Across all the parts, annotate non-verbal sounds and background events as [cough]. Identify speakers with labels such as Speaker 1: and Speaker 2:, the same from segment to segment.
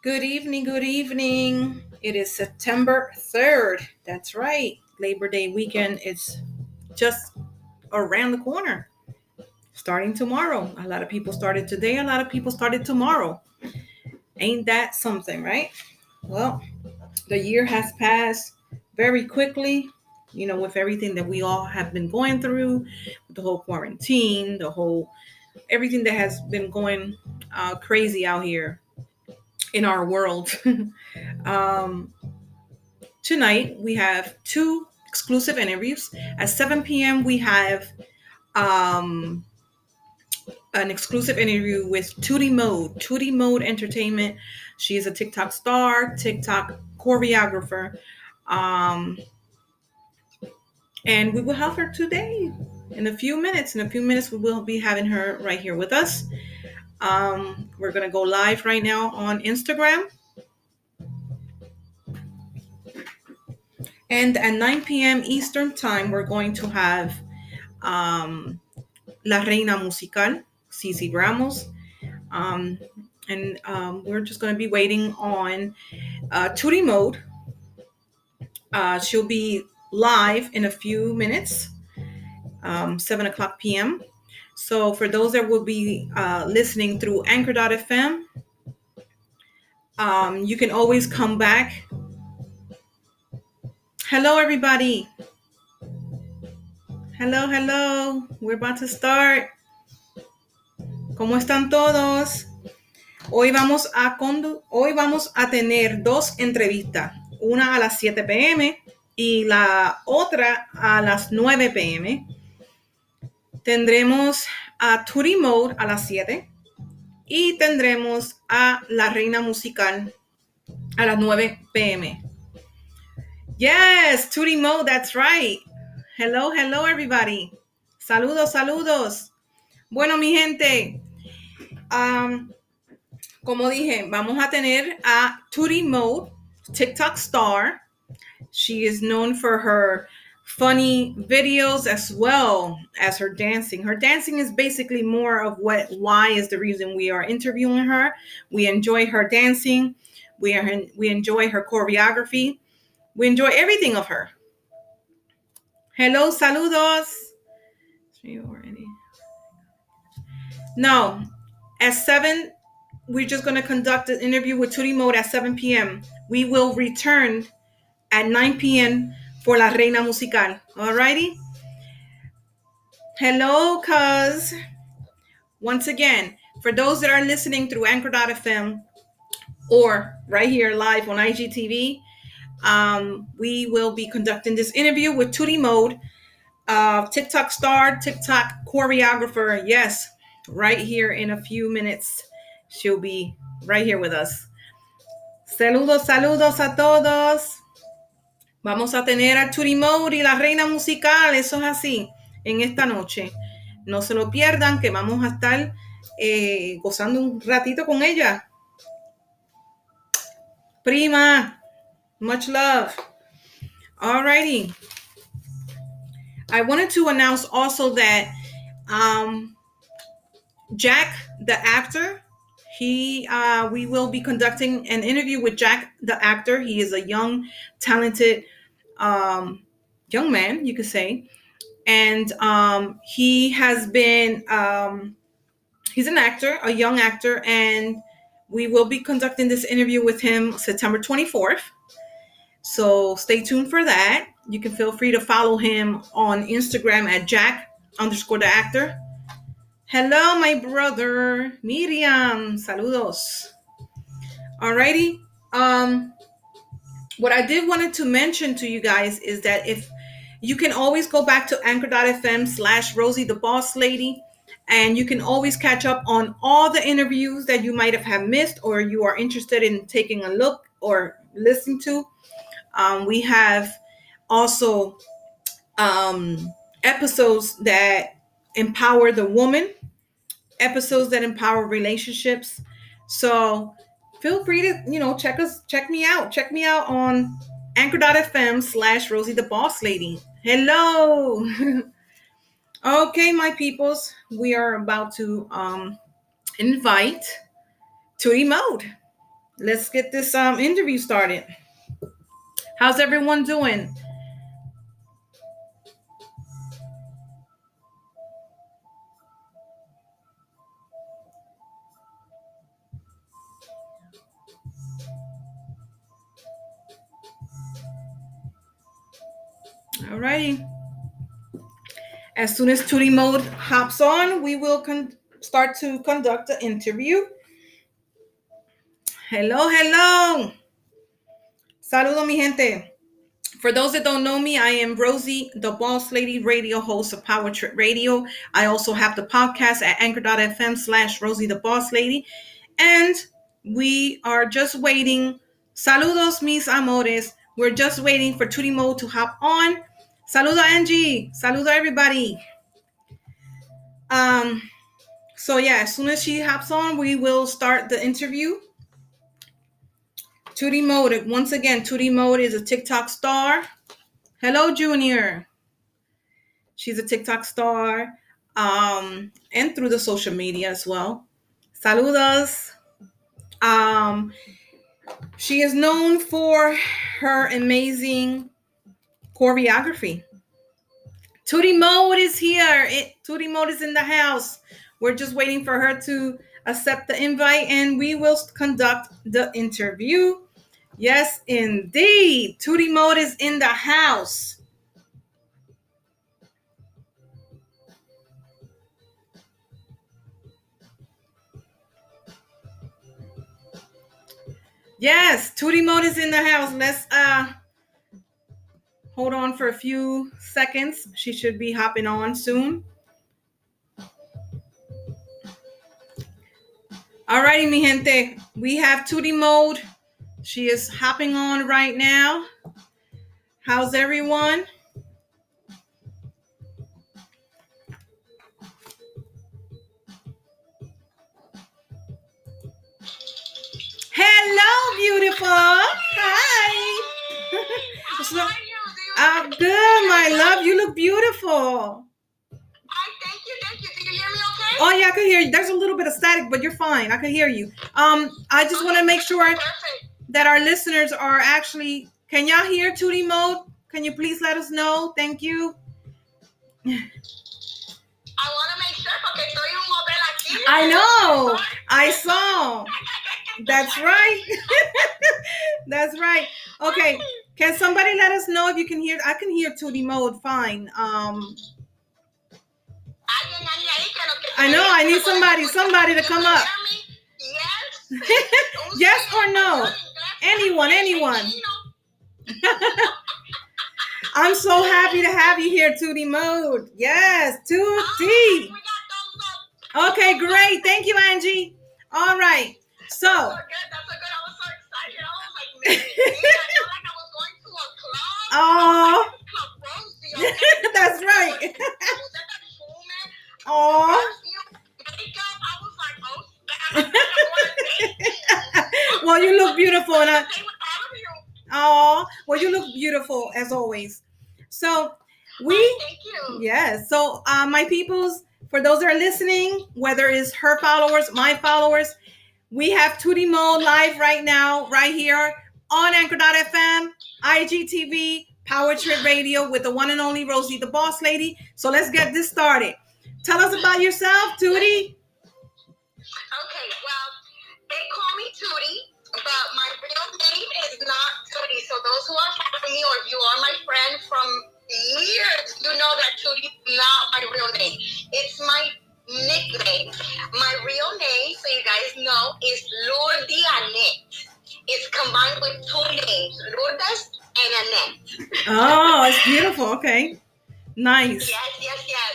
Speaker 1: Good evening, good evening. It is September 3rd. That's right. Labor Day weekend is just around the corner. Starting tomorrow. A lot of people started today, a lot of people started tomorrow. Ain't that something, right? Well, the year has passed very quickly, you know, with everything that we all have been going through, the whole quarantine, the whole everything that has been going uh, crazy out here in our world. [laughs] um, tonight we have two exclusive interviews. At 7 p.m., we have um, an exclusive interview with Tootie Mode, Tootie Mode Entertainment. She is a TikTok star, TikTok choreographer. Um, and we will have her today in a few minutes. In a few minutes, we will be having her right here with us. Um, we're going to go live right now on Instagram. And at 9 p.m. Eastern Time, we're going to have um, La Reina Musical, Cici Ramos. Um, and um, we're just going to be waiting on uh, Tootie Mode. Uh, she'll be live in a few minutes, um, 7 o'clock p.m. So for those that will be uh, listening through anchor.fm, um, you can always come back. Hello, everybody. Hello, hello. We're about to start. ¿Cómo están todos? Hoy vamos a hoy vamos a tener dos entrevistas, una a las 7 pm y la otra a las 9 pm. Tendremos a Tootie Mode a las 7 y tendremos a La Reina Musical a las 9 pm. Yes, Tootie Mode, that's right. Hello, hello everybody. Saludos, saludos. Bueno, mi gente, um, como dije, vamos a tener a Tootie Mode, TikTok star. She is known for her funny videos as well as her dancing. Her dancing is basically more of what why is the reason we are interviewing her. We enjoy her dancing. We are we enjoy her choreography. We enjoy everything of her. Hello, saludos. No, at 7, we're just going to conduct an interview with Tootie Mode at 7 p.m. We will return at 9 p.m for La Reina Musical. Alrighty? Hello, cuz. Once again, for those that are listening through Anchor.fm or right here live on IGTV, um, we will be conducting this interview with Tootie Mode, uh, TikTok star, TikTok choreographer. Yes, right here in a few minutes. She'll be right here with us. Saludos, saludos a todos. Vamos a tener a Churimori, la reina musical, eso es así, en esta noche. No se lo pierdan, que vamos a estar eh, gozando un ratito con ella. Prima, much love. Alrighty. I wanted to announce also that um, Jack, the actor, he uh, we will be conducting an interview with Jack, the actor. He is a young, talented um, young man, you could say, and um, he has been um, he's an actor, a young actor, and we will be conducting this interview with him September 24th. So stay tuned for that. You can feel free to follow him on Instagram at Jack underscore the actor. Hello, my brother Miriam. Saludos. Alrighty. Um, what I did wanted to mention to you guys is that if you can always go back to anchor.fm slash Rosie the Boss Lady, and you can always catch up on all the interviews that you might have had missed or you are interested in taking a look or listening to. Um, we have also um, episodes that empower the woman, episodes that empower relationships. So feel free to, you know, check us, check me out. Check me out on anchor.fm slash Rosie the Boss Lady. Hello. [laughs] okay, my peoples, we are about to um invite Tootie Mode. let's get this um interview started. How's everyone doing? As soon as Tootie Mode hops on, we will con- start to conduct the interview. Hello, hello. Saludo, mi gente. For those that don't know me, I am Rosie, the Boss Lady radio host of Power Trip Radio. I also have the podcast at anchor.fm slash Rosie the Boss Lady. And we are just waiting. Saludos, mis amores. We're just waiting for Tootie Mode to hop on. Saludo, Angie. Saludo, everybody. Um, so yeah, as soon as she hops on, we will start the interview. Tootie Mode. Once again, Tootie Mode is a TikTok star. Hello, Junior. She's a TikTok star um, and through the social media as well. Saludos. Um, she is known for her amazing choreography. Tootie Mode is here. It, Tootie Mode is in the house. We're just waiting for her to accept the invite and we will conduct the interview. Yes, indeed. Tootie Mode is in the house. Yes, Tootie Mode is in the house. Let's uh hold on for a few seconds. She should be hopping on soon. Alrighty, mi gente. We have Tootie Mode she is hopping on right now. How's everyone? Hello, beautiful. Hi. [laughs] I'm good, my love. You look beautiful.
Speaker 2: Hi, thank you, thank you. Can you hear me okay?
Speaker 1: Oh yeah, I can hear you. There's a little bit of static, but you're fine. I can hear you. Um, I just want to make sure
Speaker 2: Perfect.
Speaker 1: that our listeners are actually. Can y'all hear Tootie Mode? Can you please let us know? Thank you.
Speaker 2: I want to make sure porque estoy un hotel aquí.
Speaker 1: I know. [laughs] I saw. That's right. [laughs] That's right. Okay. Can somebody let us know if you can hear? I can hear Tootie Mode fine. Um,
Speaker 2: Alguien ahí, ahí que lo que
Speaker 1: I know, I need somebody- somebody to come up. [laughs]
Speaker 2: Yes. Un
Speaker 1: yes
Speaker 2: sí,
Speaker 1: or no? Anyone, anyone. [laughs] I'm so happy to have you here, Tootie Mode. Yes, Tootie.
Speaker 2: we got thumbs up.
Speaker 1: Okay, great. Thank you, Angie. All right. So, [laughs] oh,
Speaker 2: Club Rosie, okay?
Speaker 1: that's right.
Speaker 2: I was at that perfume.
Speaker 1: Oh,
Speaker 2: perfume, makeup. I was like, oh, snap. I want to date you.
Speaker 1: well, you look beautiful, and I.
Speaker 2: Stay with all of you.
Speaker 1: Oh, well, you look beautiful as always. So, we.
Speaker 2: Thank you.
Speaker 1: Yes. So, uh, my peoples, for those that are listening, whether it's her followers, my followers, we have Tootie Mode live right now, right here on Anchor.fm, IGTV, Power Trip Radio with the one and only Rosie, the boss lady. So, let's get this started. Tell us about yourself, Tootie.
Speaker 2: Okay, well, they call me Tootie, but my real name is not Tootie. So those who are following me, or if you are my friend from years, you know that Tootie is not my real name. It's my nickname. My real name, so you guys know, is Lourdes Annette. It's combined with two names, Lourdes and Annette.
Speaker 1: Oh, it's beautiful. Okay. Nice.
Speaker 2: Yes, yes, yes.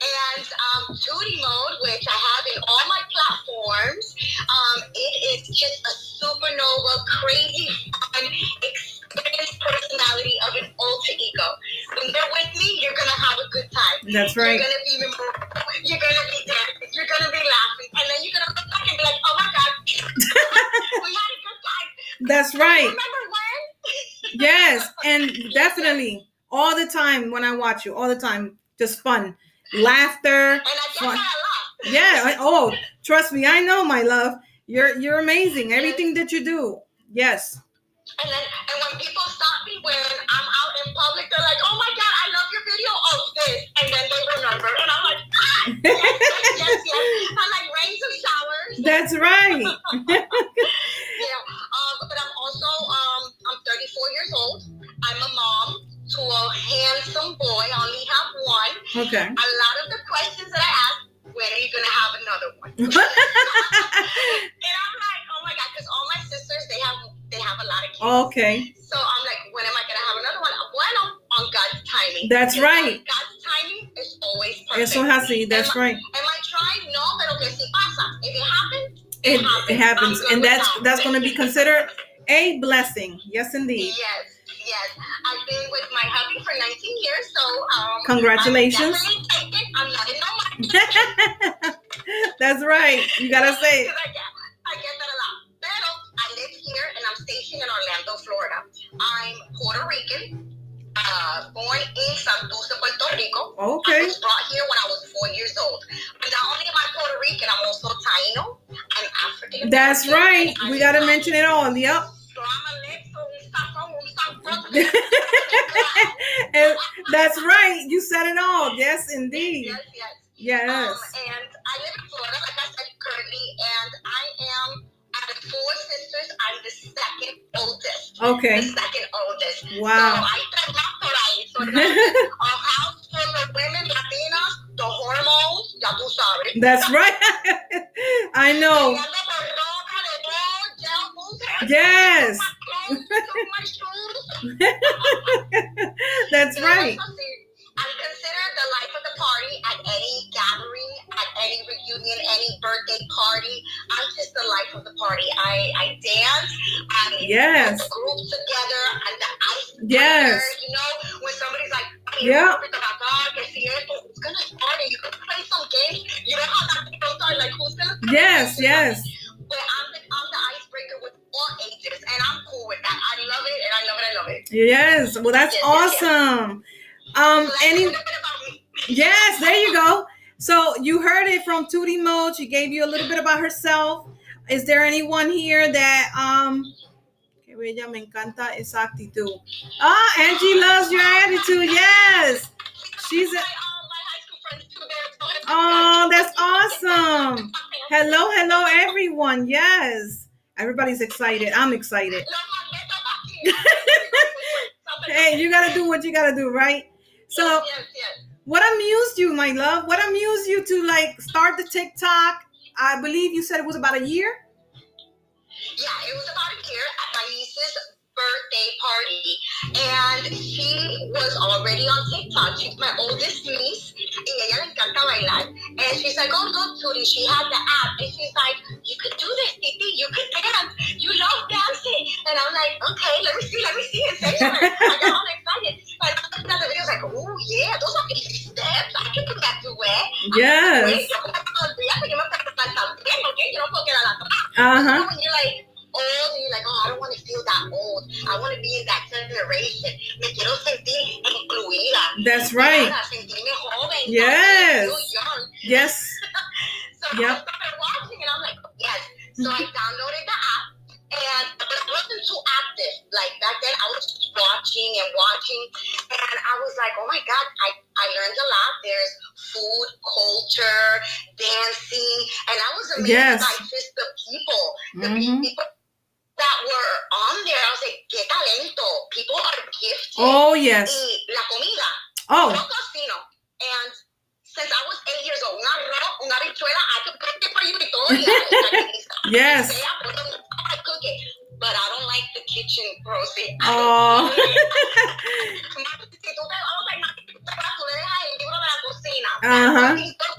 Speaker 2: And um, Tootie Mode, which I have in all my platforms, um, it is just a supernova, crazy, fun, experienced personality of an alter ego. When they're with me, you're gonna have a good time.
Speaker 1: That's right.
Speaker 2: You're gonna be memorable. You're gonna be dancing. You're gonna be laughing, and then you're gonna look back and be like, "Oh my god, [laughs] [laughs] we had a good time."
Speaker 1: That's right.
Speaker 2: Remember when? [laughs]
Speaker 1: Yes, and definitely all the time when I watch you, all the time, just fun, laughter.
Speaker 2: And I get
Speaker 1: Fun.
Speaker 2: that a lot.
Speaker 1: Yeah. I- Oh, trust me, I know, my love. You're you're amazing. Everything that you do. Yes.
Speaker 2: And then, and when people stop me when
Speaker 1: That's
Speaker 2: Because
Speaker 1: right.
Speaker 2: God's timing is always perfect.
Speaker 1: Eso es así. That's right.
Speaker 2: Am I trying? No, pero que si pasa. If it happens,
Speaker 1: It,
Speaker 2: happens.
Speaker 1: it happens,
Speaker 2: I'm
Speaker 1: and that's
Speaker 2: that.
Speaker 1: that's going to be considered a blessing. Yes, indeed.
Speaker 2: Yes, yes. I've been with my hubby for 19 years, so um,
Speaker 1: Congratulations.
Speaker 2: I'm. I'm not in no [laughs]
Speaker 1: that's right. You gotta say. it. [laughs]
Speaker 2: I get, I get that a lot. Pero I live here and I'm stationed in Orlando, Florida. I'm Puerto Rican, uh, born in Santurce, Puerto Rico. I
Speaker 1: Okay.
Speaker 2: was brought here when I was four years old. But not only am I Puerto Rican, I'm also Taino. I'm African.
Speaker 1: That's right. We gotta mention it all. Yep.
Speaker 2: So I'm a Lexo, un sazón, un sazón. [laughs]
Speaker 1: And that's right. You said it all. Yes, indeed.
Speaker 2: Yes, yes.
Speaker 1: Yes.
Speaker 2: Um, and I live in Florida, like I said, currently, and I am out of four sisters. I'm the second oldest.
Speaker 1: Okay.
Speaker 2: The second oldest.
Speaker 1: Wow. So.
Speaker 2: I estoy más por ahí. So now, a house full of women Latinas, the hormones, ya tú sabes.
Speaker 1: That's right. [laughs] I know.
Speaker 2: Ando por ropa de todo, gel boots,
Speaker 1: Yes.
Speaker 2: my clothes, took my shoes. [laughs]
Speaker 1: That's right.
Speaker 2: I'm considered the life of the party at any gathering, at any reunion, any birthday party. I'm just the life of the party. I, I dance. I
Speaker 1: Yes.
Speaker 2: group together and the ice.
Speaker 1: Yes.
Speaker 2: You know, when somebody's like,
Speaker 1: Yeah.
Speaker 2: si esto, who's gonna start and You can play some games. You know how that people start, like, who's gonna
Speaker 1: Yes,
Speaker 2: it?
Speaker 1: yes.
Speaker 2: But I'm the, I'm the icebreaker with all ages, and I'm cool with that. I love it, and I love it, I love it.
Speaker 1: Yes. Well, that's
Speaker 2: Yes, yes, yes.
Speaker 1: awesome. Um,
Speaker 2: So that's
Speaker 1: any
Speaker 2: a bit about me.
Speaker 1: Yes, there you go. So you heard it from Tootie Mo. She gave you a little bit about herself. Is there anyone here that um que bella me encanta esa actitud. Ah, Angie loves your attitude. Yes. She's a. Oh, that's awesome. Hello, hello everyone. Yes. Everybody's excited. I'm excited. [laughs] Hey, you got to do what you got to do, right? So,
Speaker 2: yes, yes.
Speaker 1: What amused you, my love? What amused you to like start the TikTok? I believe you said it was about a year.
Speaker 2: Yeah, it was about a year at my niece's birthday party, and she was already on TikTok. She's my oldest niece, y ella le encanta bailar. And she's like, "Oh, look, Tootie, she has the app." And she's like, "You could do this, Titi. You could dance. You love dancing." And I'm like, "Okay, let me see, let me see." And say. I got all excited. I looked at the video, I was like, "Oh yeah, those are easy steps. I can do that duet."
Speaker 1: Yes.
Speaker 2: Wait, yo como que olvídate, yo me tengo que estar también, ¿ok? Yo no puedo quedar atrás.
Speaker 1: Uh huh.
Speaker 2: When you're like old and you're like, oh, I don't want to feel that old. I want to be in that generation. Me quiero sentir incluida.
Speaker 1: That's right.
Speaker 2: Sentirme joven.
Speaker 1: Yes.
Speaker 2: Young.
Speaker 1: Yes. [laughs]
Speaker 2: So
Speaker 1: Yep.
Speaker 2: I started watching and I'm like, yes. So I downloaded the app and but I wasn't too active. Like back then I was just watching and watching and I was like, oh my God, I, I learned a lot. There's food, culture, dancing, and I was amazed
Speaker 1: Yes.
Speaker 2: by just the people. The
Speaker 1: Mhm.
Speaker 2: people that were on there. I was like, qué talento. People are gifted.
Speaker 1: Oh yes.
Speaker 2: Y la comida.
Speaker 1: Oh
Speaker 2: Yo cocino. And since I was eight years old, arroz, una habichuela, I could cook it for you, Victoria.
Speaker 1: Yes.
Speaker 2: I put them- I cook it. But I don't like the kitchen process.
Speaker 1: Oh. [laughs]
Speaker 2: Si tú te vamos a ir, tú te vas, tú le dejas el libro de la cocina.
Speaker 1: Uh-huh.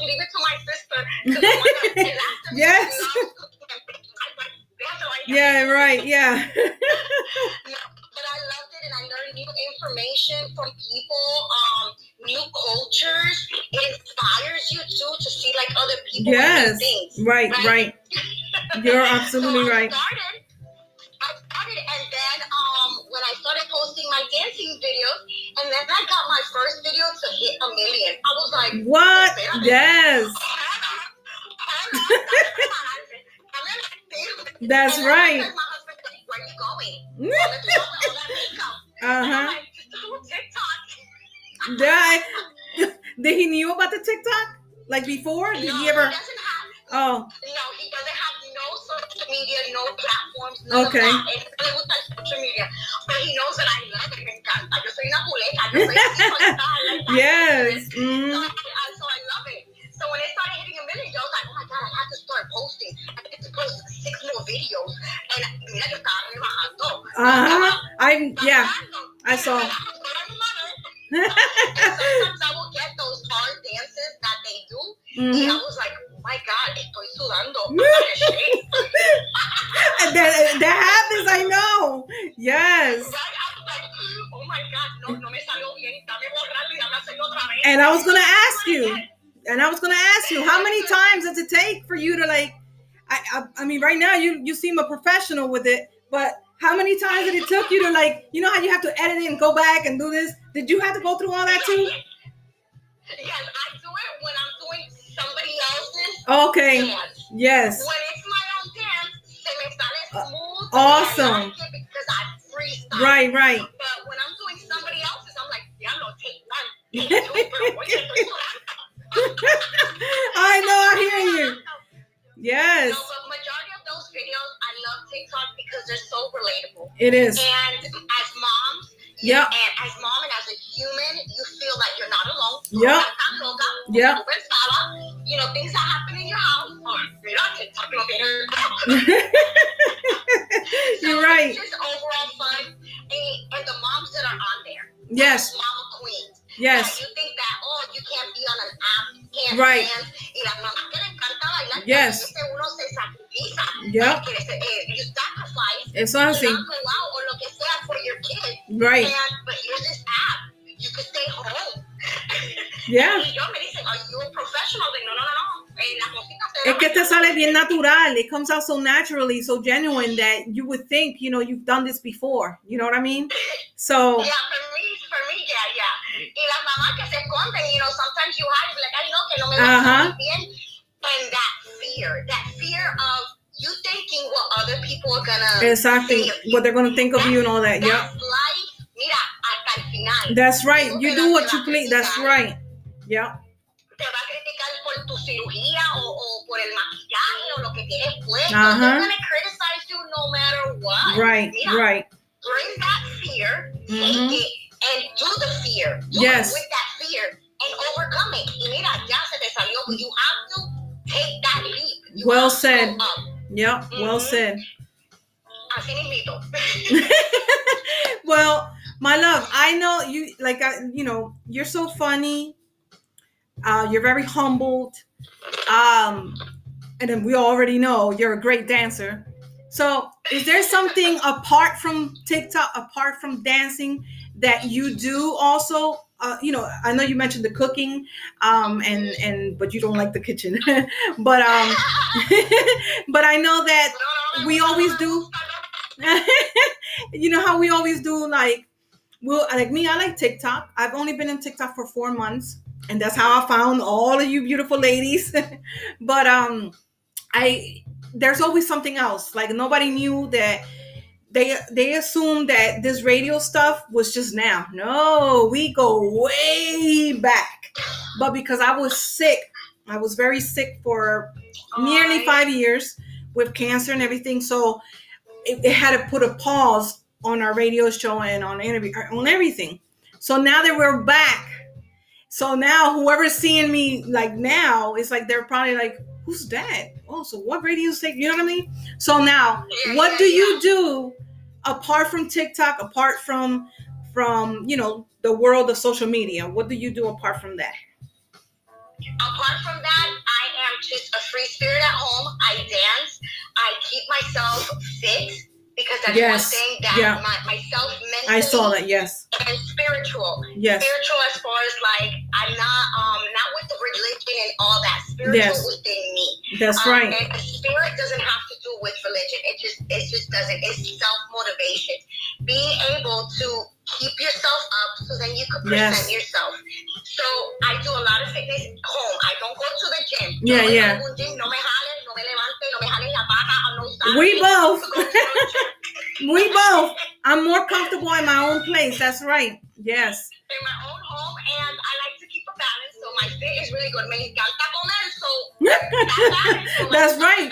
Speaker 2: Leave it to my sister. 'cause the one that- [laughs] the last time
Speaker 1: Yes.
Speaker 2: she loves cooking, I- I- that's how I know.
Speaker 1: yeah. Right. Yeah.
Speaker 2: but I loved it and I learned new information from people, um, new cultures. It inspires you too to see like other people
Speaker 1: Yes.
Speaker 2: things.
Speaker 1: Right. Right. You're
Speaker 2: So
Speaker 1: absolutely
Speaker 2: I
Speaker 1: right.
Speaker 2: started, I started and then um when I started posting my dancing videos and then I got my first video to hit a million. I was like,
Speaker 1: What? Yes.
Speaker 2: "Hold on, hold on, dame balance, dame mentira."
Speaker 1: That's
Speaker 2: And
Speaker 1: right.
Speaker 2: My husband where are you going? All [laughs] the people with all that makeup.
Speaker 1: Uh huh.
Speaker 2: like.
Speaker 1: That did he knew about the TikTok like before? Did
Speaker 2: no,
Speaker 1: he ever?
Speaker 2: He have.
Speaker 1: Oh,
Speaker 2: No, he doesn't have no social media, no platforms, none
Speaker 1: Okay.
Speaker 2: of that. Él no el social media. But he knows that I love encanta. Yo soy una juleca. Yo soy así [laughs] solita, I like
Speaker 1: yes.
Speaker 2: So,
Speaker 1: Mm.
Speaker 2: I, I- so I love it. So when it started hitting a million, I was like, oh my god, I have to start posting. To six more videos. And mira que estaba rebajando.
Speaker 1: Uh huh. I yeah. I saw.
Speaker 2: Sometimes I will get those hard dances that they do. And I was like, oh my god, estoy sudando. I'm.
Speaker 1: That that happens. I know. Yes. And I was gonna ask you. And I was gonna ask you, how many times does it take for you to like? I, I, I mean, right now you you seem a professional with it, but how many times did it took you to like? You know how you have to edit it and go back and do this? Did you have to go through all that too?
Speaker 2: Yes, I do it when I'm doing somebody else's
Speaker 1: Okay.
Speaker 2: dance.
Speaker 1: Yes.
Speaker 2: When it's my own dance, se me sale smooth.
Speaker 1: awesome.
Speaker 2: I like it because I freestyle.
Speaker 1: Right. Right.
Speaker 2: But when I'm doing somebody else's, I'm like, yeah, I'm no, take one, take two, pero oye, estoy sudando.
Speaker 1: I know. I hear you. Yes.
Speaker 2: No, but majority of those videos, I love TikTok because they're so relatable.
Speaker 1: It is.
Speaker 2: And as moms,
Speaker 1: Yep.
Speaker 2: and as mom and as a human, you feel like you're not alone.
Speaker 1: Yep.
Speaker 2: Tú no estás loca,
Speaker 1: Yep.
Speaker 2: tú pensaba, You know, things that happen in your house. Oh, mira, TikTok lo tiene. [laughs]
Speaker 1: You're right.
Speaker 2: It's just overall fun. And, and the moms that are on there.
Speaker 1: Yes.
Speaker 2: Mama queens.
Speaker 1: Yes.
Speaker 2: You think that, oh, you can't be on an app, can't
Speaker 1: Right.
Speaker 2: dance. Y las bailar.
Speaker 1: Yes.
Speaker 2: uno se sacrifica.
Speaker 1: Yep.
Speaker 2: Que eh, you sacrifice.
Speaker 1: Eso es así.
Speaker 2: out or lo que sea for your kid.
Speaker 1: Right.
Speaker 2: And, but here's this app. You could stay home. [laughs]
Speaker 1: Yeah.
Speaker 2: Y yo me dicen, are you a professional? De, no, no, no, no. Eh, la cosita se
Speaker 1: Es que te sale bien natural. It comes out so naturally, so genuine that you would think, you know, you've done this before. You know what I mean? [laughs] So,
Speaker 2: Yeah, for me, for me, yeah, yeah. Y las mamás que se esconden, you know, sometimes you hide, like, ay, no, que no me va a
Speaker 1: Ajá.
Speaker 2: salir bien. And that fear, that fear of you thinking what other people are gonna
Speaker 1: exactly
Speaker 2: you.
Speaker 1: what they're to think of you and all that. Yep.
Speaker 2: That's life, mira, hasta el final.
Speaker 1: That's right. You do what you please. That's right. Yeah.
Speaker 2: Te va a criticar por tu cirugía o, o por el maquillaje o lo que tienes puesto.
Speaker 1: Ajá.
Speaker 2: They're gonna criticize you no matter what.
Speaker 1: Right.
Speaker 2: Mira,
Speaker 1: Right.
Speaker 2: bring that fear,
Speaker 1: Mhm.
Speaker 2: take it, and do the fear. Do
Speaker 1: Yes.
Speaker 2: it with that fear and overcome it. Y mira, ya se te salió. You have to take that leap. You
Speaker 1: Well said.
Speaker 2: go up.
Speaker 1: Yep. Well
Speaker 2: Mhm.
Speaker 1: said.
Speaker 2: Así mismito. [laughs]
Speaker 1: well, my love, I know you like I, you know, you're so funny. Uh, you're very humbled. Um, and then we already know you're a great dancer. So, is there something [laughs] apart from TikTok, apart from dancing, that you do also? Uh, you know, I know you mentioned the cooking, um, and and but you don't like the kitchen, [laughs] but um, [laughs] but I know that We always do. [laughs] you know how we always do like well like me i like tiktok. I've only been in tiktok for four months and that's how i found all of you beautiful ladies. But um i there's always something else. Like nobody knew that they they assumed that this radio stuff was just now no we go way back but because i was sick i was very sick for nearly five years with cancer and everything. So it, it had to put a pause on our radio show and on interview er, on everything. So now that we're back, so now whoever's seeing me like now, it's like they're probably like, "Who's that?" Oh, so what radio station? You know what I mean? So now, what do you do apart from TikTok? Apart from from you know the world of social media, what do you do apart from that?
Speaker 2: Apart from that, I am just a free spirit at home. I dance. I keep myself fit because that's
Speaker 1: Yes,
Speaker 2: one thing that
Speaker 1: yeah.
Speaker 2: my, myself mentally
Speaker 1: I saw that. Yes,
Speaker 2: and spiritual.
Speaker 1: yes,
Speaker 2: Spiritual as far as like I'm not um not with the religion and all that. Spiritual
Speaker 1: Yes.
Speaker 2: within me.
Speaker 1: that's
Speaker 2: Um,
Speaker 1: right.
Speaker 2: And the spirit doesn't have to with religion. It just it just doesn't. It's mm. self motivation. Being able to keep yourself up so then you can present
Speaker 1: Yes.
Speaker 2: yourself. So I do a lot of fitness at home. I don't go to the gym.
Speaker 1: Yeah,
Speaker 2: no
Speaker 1: yeah.
Speaker 2: gym, no me jalen, no me levanten, no me jalen la pata, no
Speaker 1: We both. [laughs] we both. I'm more comfortable in my own place. That's right. Yes.
Speaker 2: In my own home, and I like to keep a balance. So my fit is really good. Me encanta comer, so [laughs] that balance, so
Speaker 1: That's right.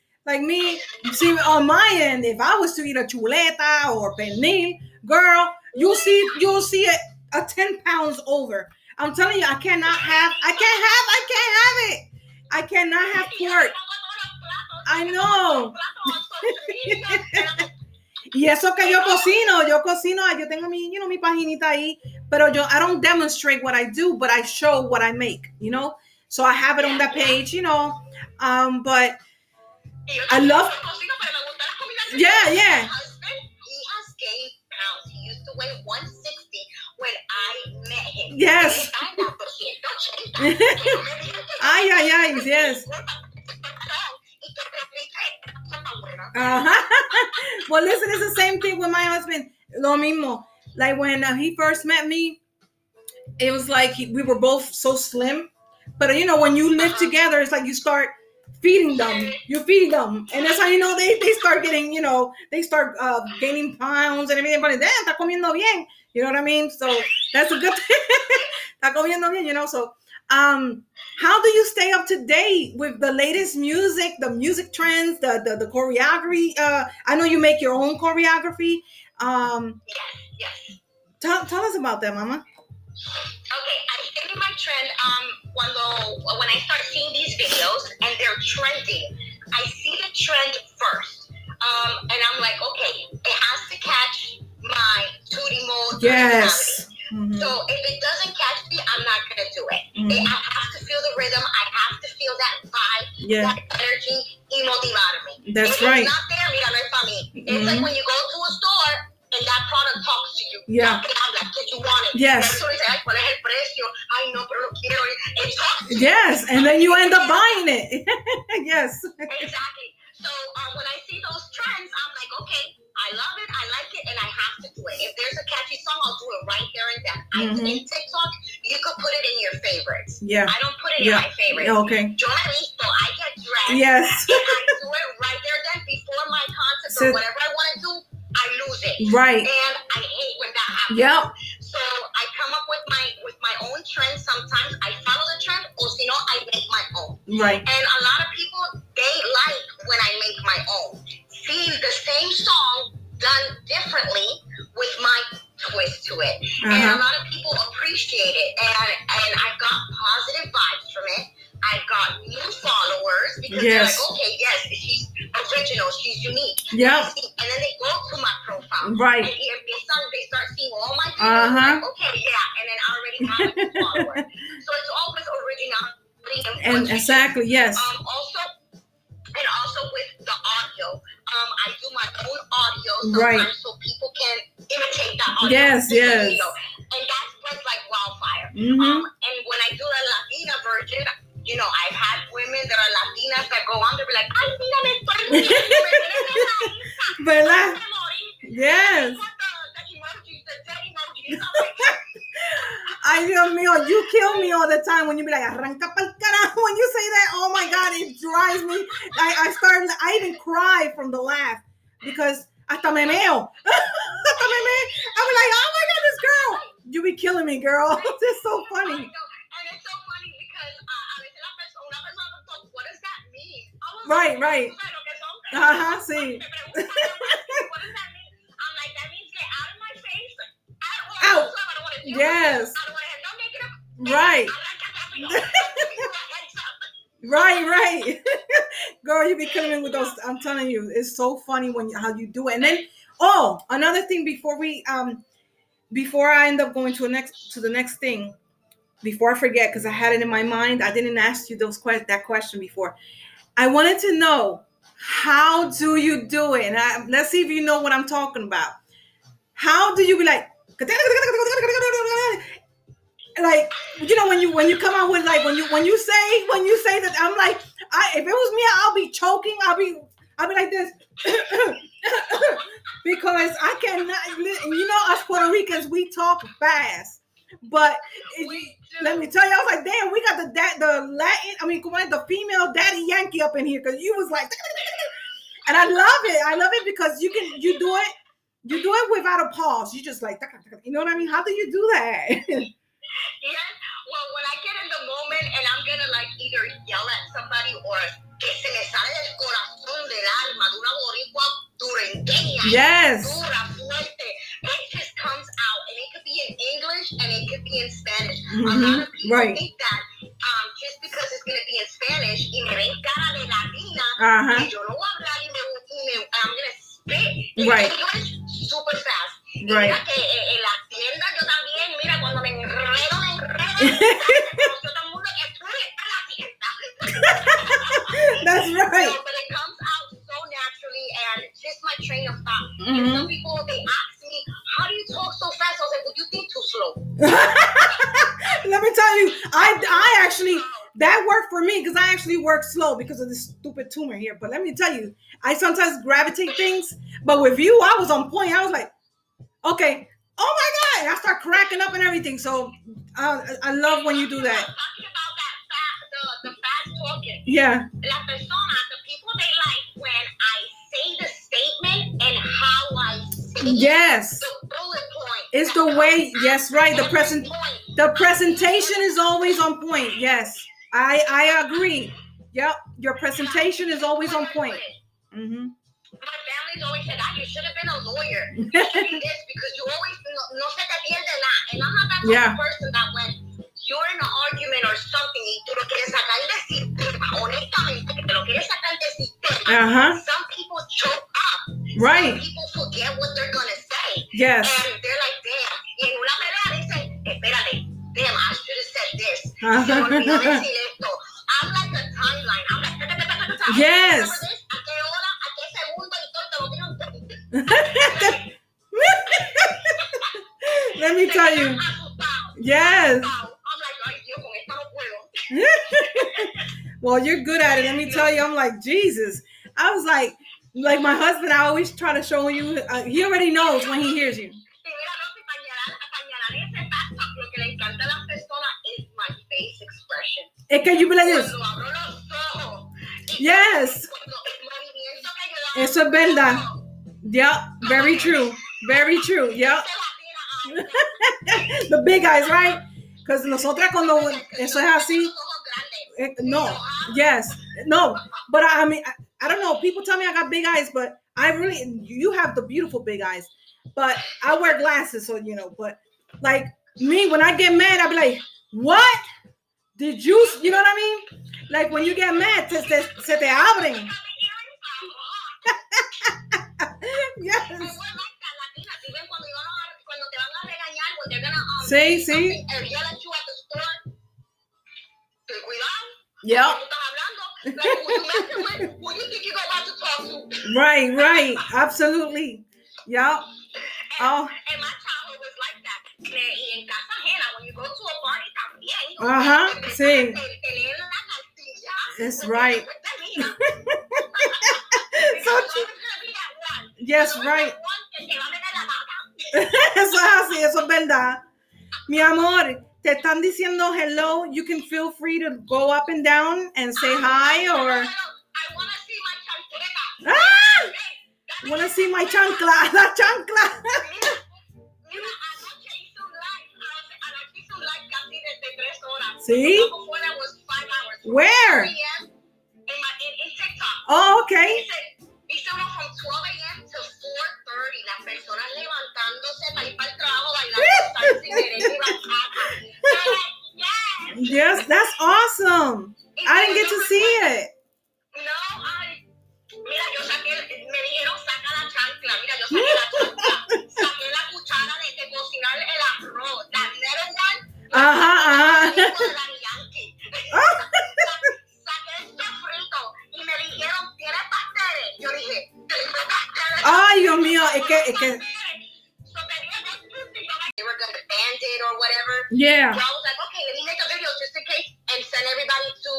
Speaker 2: like me,
Speaker 1: see on my end, if I was to eat a chuleta or pernil, girl, you'll see you'll see it a 10 pounds over. I'm telling you, I cannot have, I can't have, I can't have it. I cannot have pork. I know. [laughs] Y eso que yo cocino, yo cocino, yo tengo mi, you know, mi paginita ahí, pero yo, I don't demonstrate what I do, but I show what I make, you know? So I have it on that page, you know? Um, but I love- Yeah, yeah.
Speaker 2: My husband, he has gained pounds. He used to weigh 160 when I met him.
Speaker 1: Yes.
Speaker 2: Él anda 280. [laughs] Que no me digan que
Speaker 1: Ay, ay, ay, yes. [laughs]
Speaker 2: Y que replique esa tan buena.
Speaker 1: Uh-huh. [laughs] well, listen, it's the same thing with my husband. Lo mismo. Like when uh, he first met me, it was like he, we were both so slim. But you know, when you live together, it's like you start feeding them. You're feeding them, and that's how you know they they start getting, you know, they start uh, gaining pounds and everything. But damn, está comiendo bien. You know what I mean? So that's a good thing. [laughs] está comiendo bien, you know. So um how do you stay up to date with the latest music the music trends the the, the choreography uh i know you make your own choreography um
Speaker 2: Yes, yes.
Speaker 1: tell, tell us about that mama
Speaker 2: Okay, I think my trend, um, cuando, when I start seeing these videos and they're trending, I see the trend first. Um, and I'm like, okay, it has to catch my Tootie mode.
Speaker 1: yes. Mhm.
Speaker 2: So if it doesn't catch me, I'm not gonna do it.
Speaker 1: Mhm.
Speaker 2: It- I have to feel the rhythm. I have to feel that vibe,
Speaker 1: yeah
Speaker 2: that energy, y motivarme.
Speaker 1: That's
Speaker 2: if
Speaker 1: right.
Speaker 2: it's not there, mira, no es para mí. It's like
Speaker 1: Mhm.
Speaker 2: when you go to a store and that product talks to you.
Speaker 1: Yeah.
Speaker 2: Habla, que you want it.
Speaker 1: Yes.
Speaker 2: Dice, ¿cuál es el precio? Ay, no, pero lo quiero. It talks to you.
Speaker 1: yes and then you end up buying it [laughs] yes
Speaker 2: Exactly. So um, when I see those trends, I'm like, okay, I love it, I like it, and I have to do it. If there's a catchy song, I'll do it right there and then. I,
Speaker 1: Mhm.
Speaker 2: in TikTok, you could put it in your favorites.
Speaker 1: yeah
Speaker 2: I don't put it
Speaker 1: Yeah.
Speaker 2: in my favorites.
Speaker 1: okay
Speaker 2: Yo me visto, I get dressed.
Speaker 1: yes
Speaker 2: And I do it right there then before my concert [laughs]
Speaker 1: So-
Speaker 2: or whatever I want to do, I lose it.
Speaker 1: right
Speaker 2: And I hate when that happens.
Speaker 1: yep
Speaker 2: So I come up with my with my own trends. Sometimes I follow the trend, or you know, I make my own.
Speaker 1: right
Speaker 2: And a lot of people they like when I make my own. See the same song done differently with my twist to it. And a
Speaker 1: uh-huh.
Speaker 2: lot of people appreciate it. And and I got positive vibes from it. I got new followers because they're like, okay, yes, she's original, she's unique.
Speaker 1: Yep.
Speaker 2: And then they go to my profile.
Speaker 1: Right.
Speaker 2: And y empiezan, they start seeing all my videos.
Speaker 1: Uh-huh.
Speaker 2: Like, okay, yeah. And then I already have a new follower. [laughs] So it's always originality. And,
Speaker 1: and
Speaker 2: what you do.
Speaker 1: exactly yes
Speaker 2: Um, also, and also with the audio, um, I do my own audio sometimes
Speaker 1: Right.
Speaker 2: so people can imitate that audio.
Speaker 1: Yes, yes.
Speaker 2: video. And that spreads like wildfire.
Speaker 1: Mm-hmm.
Speaker 2: Um, and when I do the Latina version, you know, I've had women that are Latinas that go on, they'll be like, ay, mira, me estoy muriendo, me tienes en la lista.
Speaker 1: ¿Verdad?
Speaker 2: Me morí.
Speaker 1: yes
Speaker 2: Put the, the emojis, the dead emojis. I'm like,
Speaker 1: Ay, Dios mío, you kill me all the time when you be like, arranca pa'l carajo. When you say that, oh my God, it drives me. I, I start, I even cry from the laugh because hasta me meo. hasta me meo. I'm like, oh my God, this girl. You be killing me, girl. It's so
Speaker 2: I
Speaker 1: funny.
Speaker 2: know. And it's so funny because uh, a veces la persona, una persona me pregunta, what does that mean? I was
Speaker 1: Right,
Speaker 2: like,
Speaker 1: right.
Speaker 2: "Tú sabes lo que son?"
Speaker 1: Ajá, sí.
Speaker 2: Me preguntan, what does that mean? I'm like, that means get out of my face. I don't want
Speaker 1: Out.
Speaker 2: to, I don't want to deal
Speaker 1: Yes.
Speaker 2: with this. I don't want to have no negative.
Speaker 1: Right. Right, right. Girl, you be killing me with those. I'm telling you, it's so funny when you, how you do it. And then, oh, another thing before we um before I end up going to the next to the next thing, before I forget, because I had it in my mind, I didn't ask you those que- that question before. I wanted to know how do you do it? And I, let's see if you know what I'm talking about. How do you be like? like you know when you when you come out with like when you when you say when you say that I'm like I if it was me I'll be choking I'll be I'll be like this [coughs] because I cannot you know us Puerto Ricans we talk fast but let me tell you I was like damn we got the da- the Latin I mean come on the female daddy Yankee up in here because you was like [laughs] and I love it I love it because you can you do it you do it without a pause you just like you know what I mean? How do you do that? [laughs]
Speaker 2: Yes. Well, when I get in the moment and I'm gonna like either yell at somebody or que se me sale del corazón del alma de una boricua durengueña,
Speaker 1: yes
Speaker 2: dura, fuerte, it just comes out and it could be in English and it could be in Spanish. A lot of people
Speaker 1: Right.
Speaker 2: think that um, just because it's gonna be in Spanish y me ven cara de latina,
Speaker 1: uh-huh
Speaker 2: y yo no voy a hablar y me, y me I'm gonna spit in
Speaker 1: Right.
Speaker 2: English super fast. Y
Speaker 1: Right.
Speaker 2: mira que en la tienda yo también, mira, cuando me enredo, me
Speaker 1: that's right [laughs]
Speaker 2: No, but it comes out so naturally and just my train of thought.
Speaker 1: Mhm.
Speaker 2: some people, they ask me, how do you talk so fast? I was like, well, you think too slow. [laughs]
Speaker 1: let me tell you I I actually that worked for me because I actually work slow because of this stupid tumor here. But let me tell you, I sometimes gravitate things. But with you, I was on point. I was like, okay, oh my god, I start cracking up and everything. So I, I love when you do that.
Speaker 2: Talking about that fast, the, the fast talking.
Speaker 1: Yeah,
Speaker 2: La persona, the people, they like when I say the statement and how I say it.
Speaker 1: yes,
Speaker 2: The bullet point.
Speaker 1: it's the way. Yes, right. The present, the presentation is always on point. Yes, I I agree. Yep, your presentation is always on point. hmm
Speaker 2: Always said you should have been a lawyer. You should be this because you always no, no se te pierde nada. And I'm not that type
Speaker 1: Yeah.
Speaker 2: of person that when you're in an argument or something y tú lo quieres sacar del sistema, honestamente, que te lo quieres sacar del sistema,
Speaker 1: Uh huh.
Speaker 2: some people choke up.
Speaker 1: Right.
Speaker 2: Some people forget what they're going to say.
Speaker 1: Yes.
Speaker 2: And they're like, damn. Y en una pelea dicen, espérate, damn, I should have said this.
Speaker 1: Uh-huh.
Speaker 2: Se me olvidó decir esto. I'm like a timeline. I'm like.
Speaker 1: Yes. Let me tell you. Yes.
Speaker 2: asustado. I'm like, ay, Dios, con esta no puedo.
Speaker 1: Well, you're good at it. Let me tell you, I'm like Jesus. I was like, like my husband. I always try to show you. Uh, he already knows when he hears you.
Speaker 2: Y mira, no, si pañalar, pañalar ese paso, lo que le encanta a las personas es my face expression.
Speaker 1: Es que you be like this.
Speaker 2: Cuando abro los ojos. y
Speaker 1: Yes.
Speaker 2: cuando el movimiento que yo hago,
Speaker 1: Eso es verdad. Yep. Very true. Very true. Yep. [laughs] The big eyes, right? Because nosotras cuando eso es así. Eh, No. Yes. No. But I, mean, I, I don't know. People tell me I got big eyes, but I really, you have the beautiful big eyes. But I wear glasses, so you know. But like me, when I get mad, I be like, "What did you?" You know what I mean? Like when you get mad, se te abren. [laughs] yes.
Speaker 2: We're like that, Latinas, even cuando iban a- cuando te van a regañar, when they're gonna, um,
Speaker 1: Sí, sí.
Speaker 2: something and yell at you at the store, ten cuidado,
Speaker 1: Yep.
Speaker 2: ¿cómo estás hablando? Like, who you messing with? Who you think you go out to talk to?
Speaker 1: Right. Right. Absolutely. Yep. Oh.
Speaker 2: And my childhood was like that. Me- Y en casa ajena, when you go to a party también. Te- te-
Speaker 1: sí.
Speaker 2: te- te leen la cartilla.
Speaker 1: That's right. So true.
Speaker 2: it's gonna be at one.
Speaker 1: Yes, right.
Speaker 2: es at one que te va a meter la.
Speaker 1: Eso es así, eso es verdad. Mi amor, te están diciendo hello. You can feel free to go up and down and say hi or.
Speaker 2: no. I wanna see my chancleta.
Speaker 1: ¡Ah!
Speaker 2: Hey,
Speaker 1: Wanna see my chancla, [laughs] la chancla.
Speaker 2: Mira, mira, anoche hice un live, anoche anoche hice un live casi de, de tres horas.
Speaker 1: ¿Sí?
Speaker 2: Before that was five hours.
Speaker 1: Where?
Speaker 2: 3 a.m. in, my, in, in TikTok.
Speaker 1: Oh, okay.
Speaker 2: Hice, hice uno from 12 a.m. to 4.30. Las personas levantándose para ir para el trabajo, bailando salsa y bachata. Yes.
Speaker 1: Yes, that's awesome.
Speaker 2: Y
Speaker 1: I didn't get to see it.
Speaker 2: No, ay. Mira, yo saqué, me dijeron saca la chancla. Mira, yo saqué la chancla. Saqué la cuchara de, de cocinar el arroz. La one.
Speaker 1: Ajá, ajá.
Speaker 2: De Daddy Yankee. [laughs] Sa- Saqué el sofrito y me dijeron, ¿tienes pasteles? Yo dije.
Speaker 1: Ay, Dios mío, es que, es que,
Speaker 2: So tenía dos frutas y yo me whatever.
Speaker 1: Yeah.
Speaker 2: So I was like, okay, let me make a video just in case and send everybody to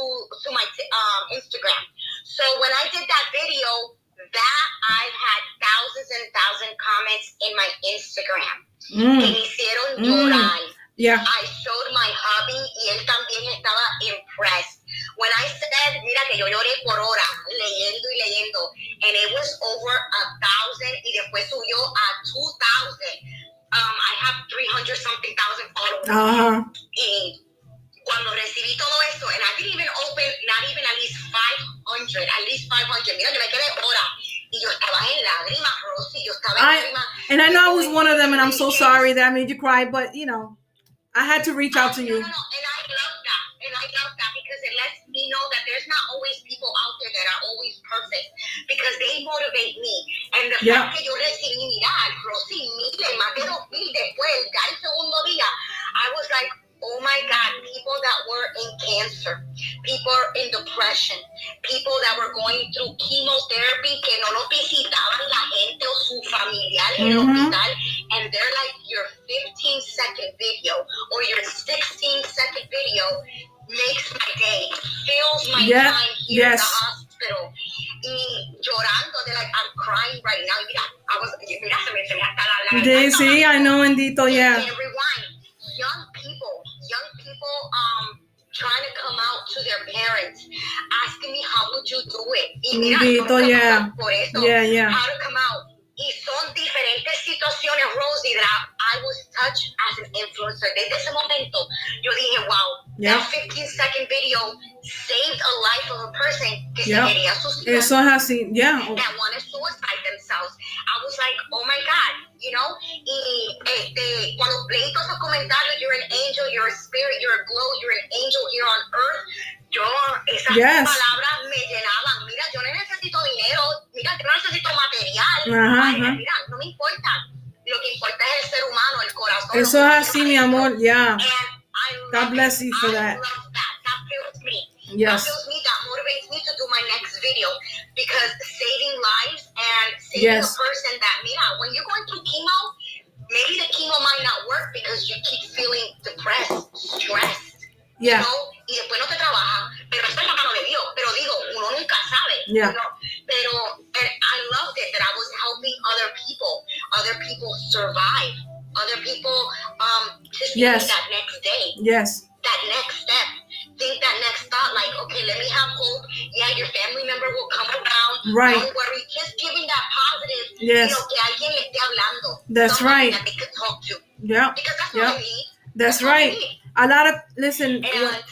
Speaker 2: to my t- um, Instagram. So when I did that video, that I've had thousands and thousands comments in my Instagram. Que
Speaker 1: Mm.
Speaker 2: me hicieron
Speaker 1: Mm. Yeah.
Speaker 2: I showed my hubby y él también estaba impressed. When I said, mira que yo lloré por hora, leyendo y leyendo, and it was over a thousand y después subió a two thousand. Um, I have 300 something thousand followers.
Speaker 1: Uh-huh.
Speaker 2: Y cuando recibí todo eso, and I didn't even open, not even at least 500, at least 500. Mira que me quedé hora. Y yo estaba en lágrimas, Rosie. Yo estaba en
Speaker 1: I-
Speaker 2: lágrimas.
Speaker 1: And I know I was one of them, and I'm so sorry that I made you cry, but you know, I had to reach out to
Speaker 2: No,
Speaker 1: you.
Speaker 2: no, no, and I love that, and I love that because it lets me know that there's not always people out there that are always perfect because they motivate me. And the
Speaker 1: Yeah.
Speaker 2: fact que yo recibí, mira, Rosie, mil, más de dos mil después, ya el segundo día, I was like, oh my God, people that were in cancer, people in depression, people that were going through chemotherapy que no los visitaban la gente o su familiar en el
Speaker 1: Mhm.
Speaker 2: hospital, and they're like, your 15 second video or your 16 second video makes my day, fills my
Speaker 1: Yeah,
Speaker 2: time here
Speaker 1: yes.
Speaker 2: the hospital. Y llorando, they're like, I'm crying right now. Mira, I was, mira, se me, se me hasta la, la
Speaker 1: Sí, sí, I know, Endito, yeah.
Speaker 2: and rewind. Young people, young people, um, trying to come out to their parents, asking me how would you do it. Y mira,
Speaker 1: Bendito, yeah.
Speaker 2: por eso.
Speaker 1: Yeah, yeah.
Speaker 2: How to come out. Y son diferentes situaciones, Rosie, that I was touched as an influencer. Desde ese momento, yo dije, wow,
Speaker 1: Yeah.
Speaker 2: that 15 second video saved a life of a person que
Speaker 1: Yeah.
Speaker 2: se quería suicidar
Speaker 1: Eso es así, yeah.
Speaker 2: that want to suicide themselves. I was like, oh my God, you know? Y este, cuando leí todos esos comentarios, you're an angel, you're a spirit, you're a glow, you're an angel here on earth. Yo, esas
Speaker 1: Yes.
Speaker 2: palabras me llenaban. Mira, yo no necesito dinero, mira, yo no necesito material.
Speaker 1: Ajá,
Speaker 2: Ay,
Speaker 1: ajá.
Speaker 2: Mira, no me importa. Lo que importa es el ser humano, el corazón.
Speaker 1: Eso es así, mi amor, yeah.
Speaker 2: Love
Speaker 1: God bless you for that.
Speaker 2: fills.
Speaker 1: Yes.
Speaker 2: That feels me, that motivates me to do my next video because saving lives and saving
Speaker 1: Yes.
Speaker 2: a person that, mira, when you're going through chemo, maybe the chemo might not work because you keep feeling depressed, stressed,
Speaker 1: Yeah.
Speaker 2: you know, y después no te trabaja, pero esto es la mano de Dios, pero digo, uno nunca sabe,
Speaker 1: Yeah.
Speaker 2: you know, pero and I loved it that I was helping other people, other people survive, other people um, just
Speaker 1: Yes.
Speaker 2: yes. that next day
Speaker 1: Yes.
Speaker 2: that next step. Think that next thought, like, okay, let me have hope. Yeah, your family member will come around.
Speaker 1: Right.
Speaker 2: Don't worry. Just giving that positive,
Speaker 1: Yes.
Speaker 2: you know, que alguien le esté hablando.
Speaker 1: That's right.
Speaker 2: That they could talk to.
Speaker 1: Yeah.
Speaker 2: Because that's
Speaker 1: Yeah.
Speaker 2: what I need.
Speaker 1: That's
Speaker 2: what I
Speaker 1: right.
Speaker 2: need.
Speaker 1: A lot of listen,
Speaker 2: And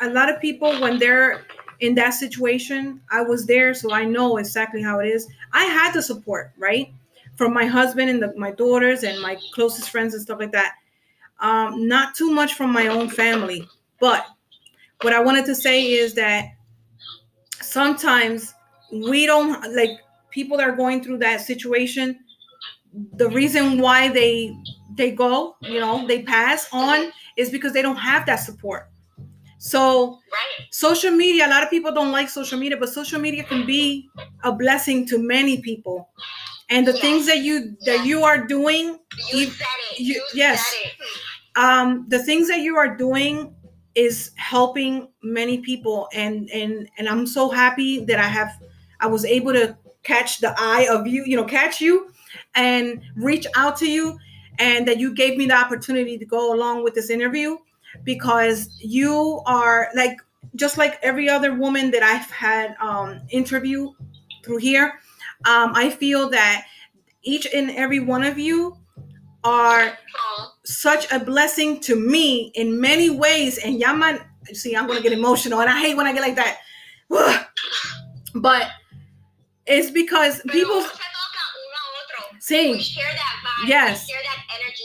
Speaker 1: a lot of people when they're in that situation, I was there, so I know exactly how it is. I had the support, right? From my husband and the, my daughters and my closest friends and stuff like that. Um, not too much from my own family, but what I wanted to say is that sometimes we don't like people that are going through that situation. The reason why they they go, you know, they pass on is because they don't have that support. So
Speaker 2: right.
Speaker 1: social media, a lot of people don't like social media, but social media can be a blessing to many people. And the
Speaker 2: Yes.
Speaker 1: things that you that you are doing,
Speaker 2: You
Speaker 1: You-
Speaker 2: said it.
Speaker 1: you-
Speaker 2: You,
Speaker 1: yes.
Speaker 2: said it.
Speaker 1: um, the things that you are doing is helping many people. And and and I'm so happy that I have I was able to catch the eye of you, you know, catch you and reach out to you and that you gave me the opportunity to go along with this interview because you are like just like every other woman that I've had um interview through here um I feel that each and every one of you are such a blessing to me in many ways and y'all might see I'm gonna get emotional and I hate when I get like that [sighs] but it's because people
Speaker 2: uno se toca uno a otro. We share that vibe.
Speaker 1: Yes.
Speaker 2: We share that energy,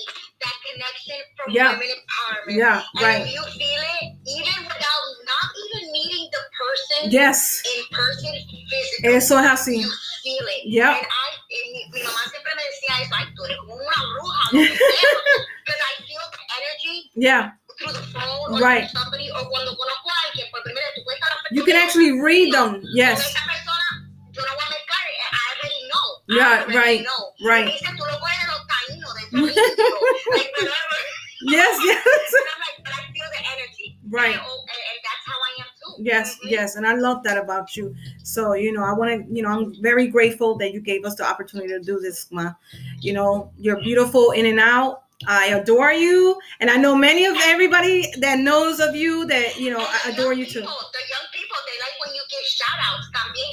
Speaker 2: connection from
Speaker 1: Yeah.
Speaker 2: women empowerment.
Speaker 1: yeah
Speaker 2: And
Speaker 1: right
Speaker 2: you feel it even without not even meeting the person
Speaker 1: yes
Speaker 2: in person physically.
Speaker 1: eso es así
Speaker 2: You feel it.
Speaker 1: Yeah.
Speaker 2: And I, and mi, mamá siempre me decía eso, ay, tú eres como una bruja. [laughs] Because I feel the energy
Speaker 1: yeah
Speaker 2: through the phone or
Speaker 1: Right.
Speaker 2: somebody or cuando conozco a alguien, por primera vez tú puedes
Speaker 1: you can actually read them yes
Speaker 2: persona, yo no voy a mezclar, I already know. I
Speaker 1: Yeah,
Speaker 2: already
Speaker 1: right,
Speaker 2: Know.
Speaker 1: right.
Speaker 2: Me dice, tú lo Yes, yes. and i. Right. And, that's how I
Speaker 1: am too. Yes, yes. And I love that about you. So, you know, I want to, you know, I'm very grateful that you gave us the opportunity to do this, Ma. You know, you're beautiful in and out. I adore you, and I know many of everybody that knows of you that you know I adore you too.
Speaker 2: People, the young people, they like when you give shout outs.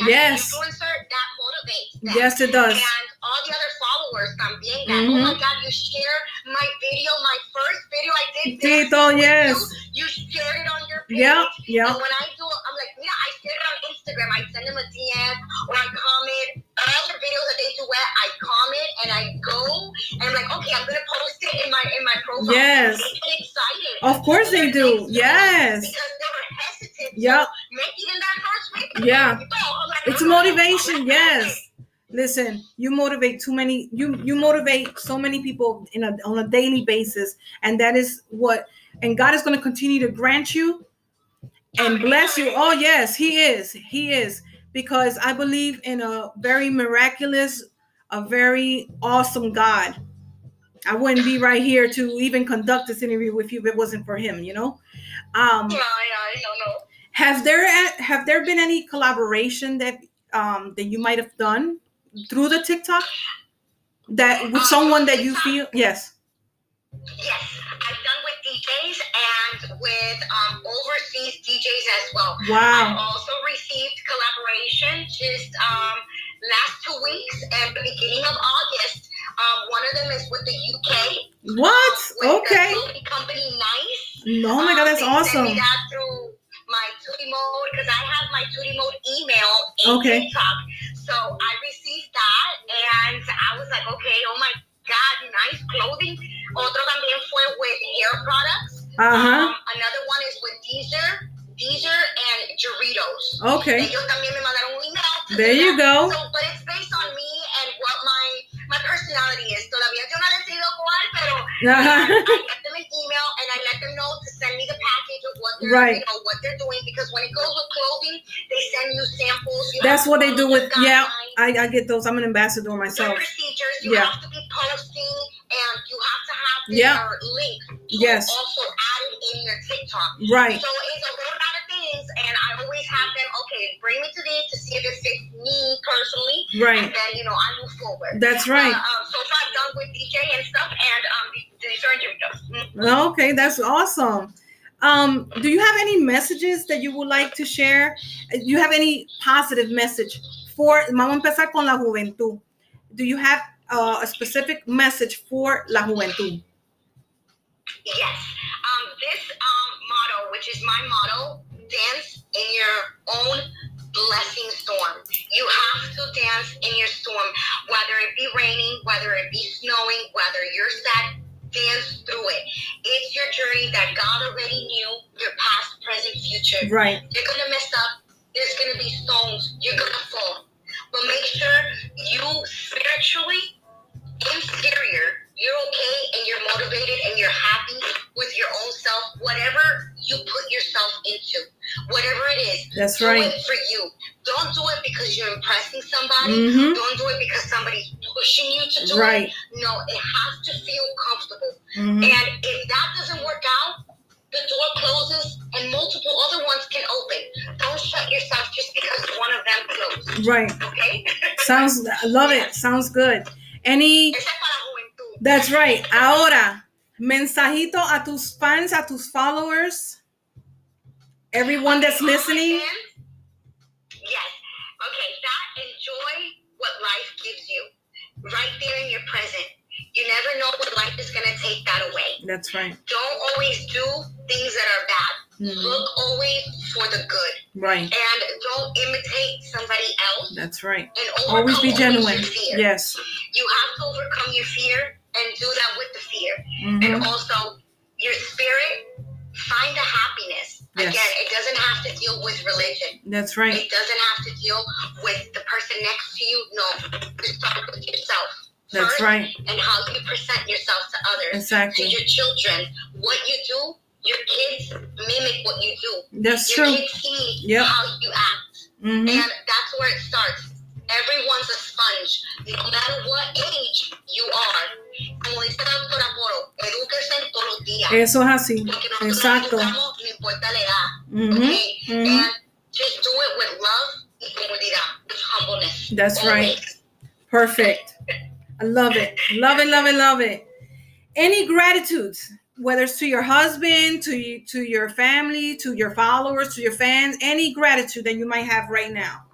Speaker 1: Yes.
Speaker 2: Influencer that motivates them.
Speaker 1: Yes, it does.
Speaker 2: And all the other followers también. That,
Speaker 1: Mhm.
Speaker 2: oh my God, you share my video, my first video I did.
Speaker 1: Tito, yes.
Speaker 2: You, you shared it on your page.
Speaker 1: Yep, yep.
Speaker 2: And when I do, I'm like, mira, I shared it on Instagram. I send them a DM or I comment. Other videos that they do I comment and I go and I'm like, okay, I'm gonna post it in my in my profile.
Speaker 1: Yes.
Speaker 2: They get excited.
Speaker 1: Of course they do. Yes.
Speaker 2: Because they were hesitant
Speaker 1: Yep.
Speaker 2: to make it in that first week.
Speaker 1: Yeah.
Speaker 2: Like,
Speaker 1: It's
Speaker 2: I'm
Speaker 1: motivation. Yes. Listen, you motivate too many. You you motivate so many people in a on a daily basis, and that is what. And God is going to continue to grant you and bless you. Oh yes, He is. He is because I believe in a very miraculous, a very awesome God. I wouldn't be right here to even conduct this interview with you if it wasn't for Him. You know. Um,
Speaker 2: Yeah, yeah, no, no.
Speaker 1: have there have there been any collaboration that um that you might have done through the TikTok that with someone that you feel yes
Speaker 2: Yes, I've done DJs and with um, overseas DJs as well.
Speaker 1: Wow.
Speaker 2: I also received collaboration just um, last two weeks and the beginning of August. Um, one of them is with the UK.
Speaker 1: what okay
Speaker 2: The company Nice.
Speaker 1: oh my god
Speaker 2: Um,
Speaker 1: that's
Speaker 2: they
Speaker 1: awesome
Speaker 2: Sent me that through my Tootie Mode because I have my Tootie Mode email in
Speaker 1: Okay.
Speaker 2: TikTok. So I received that and I was like, okay, oh my God, nice clothing. Otro también fue with hair products.
Speaker 1: uh-huh
Speaker 2: Um, another one is with Deezer, Deezer and Doritos.
Speaker 1: okay
Speaker 2: Ellos también me mandaron un email.
Speaker 1: There you go.
Speaker 2: So, but it's based on me and what my my personality is. Todavía yo no he decidido cuál, pero [laughs] I get them an email and I let them know to send me the package of what they're,
Speaker 1: Right.
Speaker 2: you know, what they're doing because when it goes with clothing, they send you samples. You
Speaker 1: that's what they do with yeah I, I get those i'm an ambassador
Speaker 2: the
Speaker 1: myself
Speaker 2: procedures. You
Speaker 1: Yeah.
Speaker 2: have to be posting and you have to have
Speaker 1: Yeah.
Speaker 2: link
Speaker 1: Yes.
Speaker 2: also add it in your TikTok.
Speaker 1: right
Speaker 2: So it's a whole lot of things, and I always have them. Okay, bring me to this to see if it fits me personally,
Speaker 1: right
Speaker 2: and then you know I move forward.
Speaker 1: that's right
Speaker 2: Uh, um, so far, I've done with DJ and stuff, and um, these are. Mm.
Speaker 1: Okay, that's awesome. Um, do you have any messages that you would like to share? Do you have any positive message for? Vamos a empezar con la juventud. Do you have uh, a specific message for la juventud?
Speaker 2: Yes. Um, this um, motto, which is my motto, dance in your own blessing storm. You have to dance in your storm, whether it be raining, whether it be snowing, whether you're sad. Dance through it. It's your journey that God already knew your past, present, future.
Speaker 1: Right.
Speaker 2: You're gonna mess up. There's gonna be stones. You're gonna fall. But make sure you spiritually, interior, you're okay and you're motivated and you're happy with your own self. Whatever you put yourself into, whatever it is,
Speaker 1: That's
Speaker 2: do
Speaker 1: right.
Speaker 2: it for you. Don't do it because you're impressing somebody.
Speaker 1: Mhm.
Speaker 2: Don't do it because somebody's pushing you to do
Speaker 1: Right.
Speaker 2: it. No, it has to feel comfortable.
Speaker 1: Mhm.
Speaker 2: And if that doesn't work out, the door closes and multiple other ones. Yourself just because one of them closed.
Speaker 1: Right.
Speaker 2: Okay? [laughs]
Speaker 1: Sounds. I love it. Sounds good. Any?
Speaker 2: Esa para juventud.
Speaker 1: That's right. Ahora, mensajito a tus fans, a tus followers, everyone that's
Speaker 2: Okay,
Speaker 1: listening.
Speaker 2: fans, Yes. Okay, that enjoy what life gives you right there in your present. You never know what life is going to take that away.
Speaker 1: That's right.
Speaker 2: Don't always do things that are bad.
Speaker 1: Mhm.
Speaker 2: Look always for the good.
Speaker 1: Right.
Speaker 2: And don't imitate somebody else.
Speaker 1: That's right.
Speaker 2: And
Speaker 1: Always be genuine. Yes.
Speaker 2: You have to overcome your fear and do that with the fear.
Speaker 1: Mhm.
Speaker 2: And also, your spirit, find the happiness.
Speaker 1: Yes.
Speaker 2: Again, it doesn't have to deal with religion.
Speaker 1: That's right.
Speaker 2: It doesn't have to deal with the person next to you. No, you start with yourself.
Speaker 1: That's right.
Speaker 2: And how you present yourself to others,
Speaker 1: Exactly.
Speaker 2: to your children. What you do, your kids mimic what you do.
Speaker 1: That's
Speaker 2: Your
Speaker 1: true.
Speaker 2: Your kids see
Speaker 1: yep.
Speaker 2: how you act.
Speaker 1: Mm-hmm.
Speaker 2: And that's where it starts. Everyone's a sponge. No matter what age you are, como dice la doctora Moro, edúquese todos los días.
Speaker 1: Eso es así. Exacto.
Speaker 2: Educamos, no importa la edad.
Speaker 1: Mm-hmm.
Speaker 2: Okay?
Speaker 1: Mm-hmm.
Speaker 2: And just do it with love y comodidad, with humbleness.
Speaker 1: That's Always. right. Perfect. I love it. Love it, love it, love it. Any gratitudes? Whether it's to your husband, to you, to your family, to your followers, to your fans, any gratitude that you might have right now.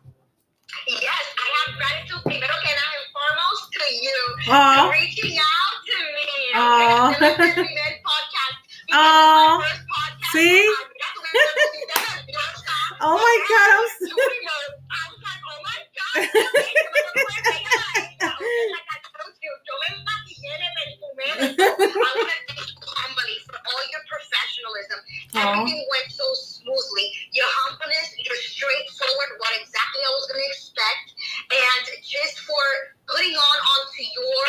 Speaker 2: Yes, I have gratitude primero que nada and foremost to you for reaching out to me.
Speaker 1: Aw.
Speaker 2: Okay, [laughs] this is podcast. [laughs] Because
Speaker 1: Aw.
Speaker 2: it's my first podcast.
Speaker 1: See?
Speaker 2: Ay, mira, tú me pusiste nerviosa.
Speaker 1: Oh my God, I'm
Speaker 2: You know, I was like, oh my God, okay, yo me puedo pegar a esta. Like I told you, yo me maquillé de perfume. I want to thank you humbly for all your professionalism.
Speaker 1: Aw.
Speaker 2: Everything went so smoothly. Your humbleness, your straightforward, what exactly I was going to expect, and just for putting on onto your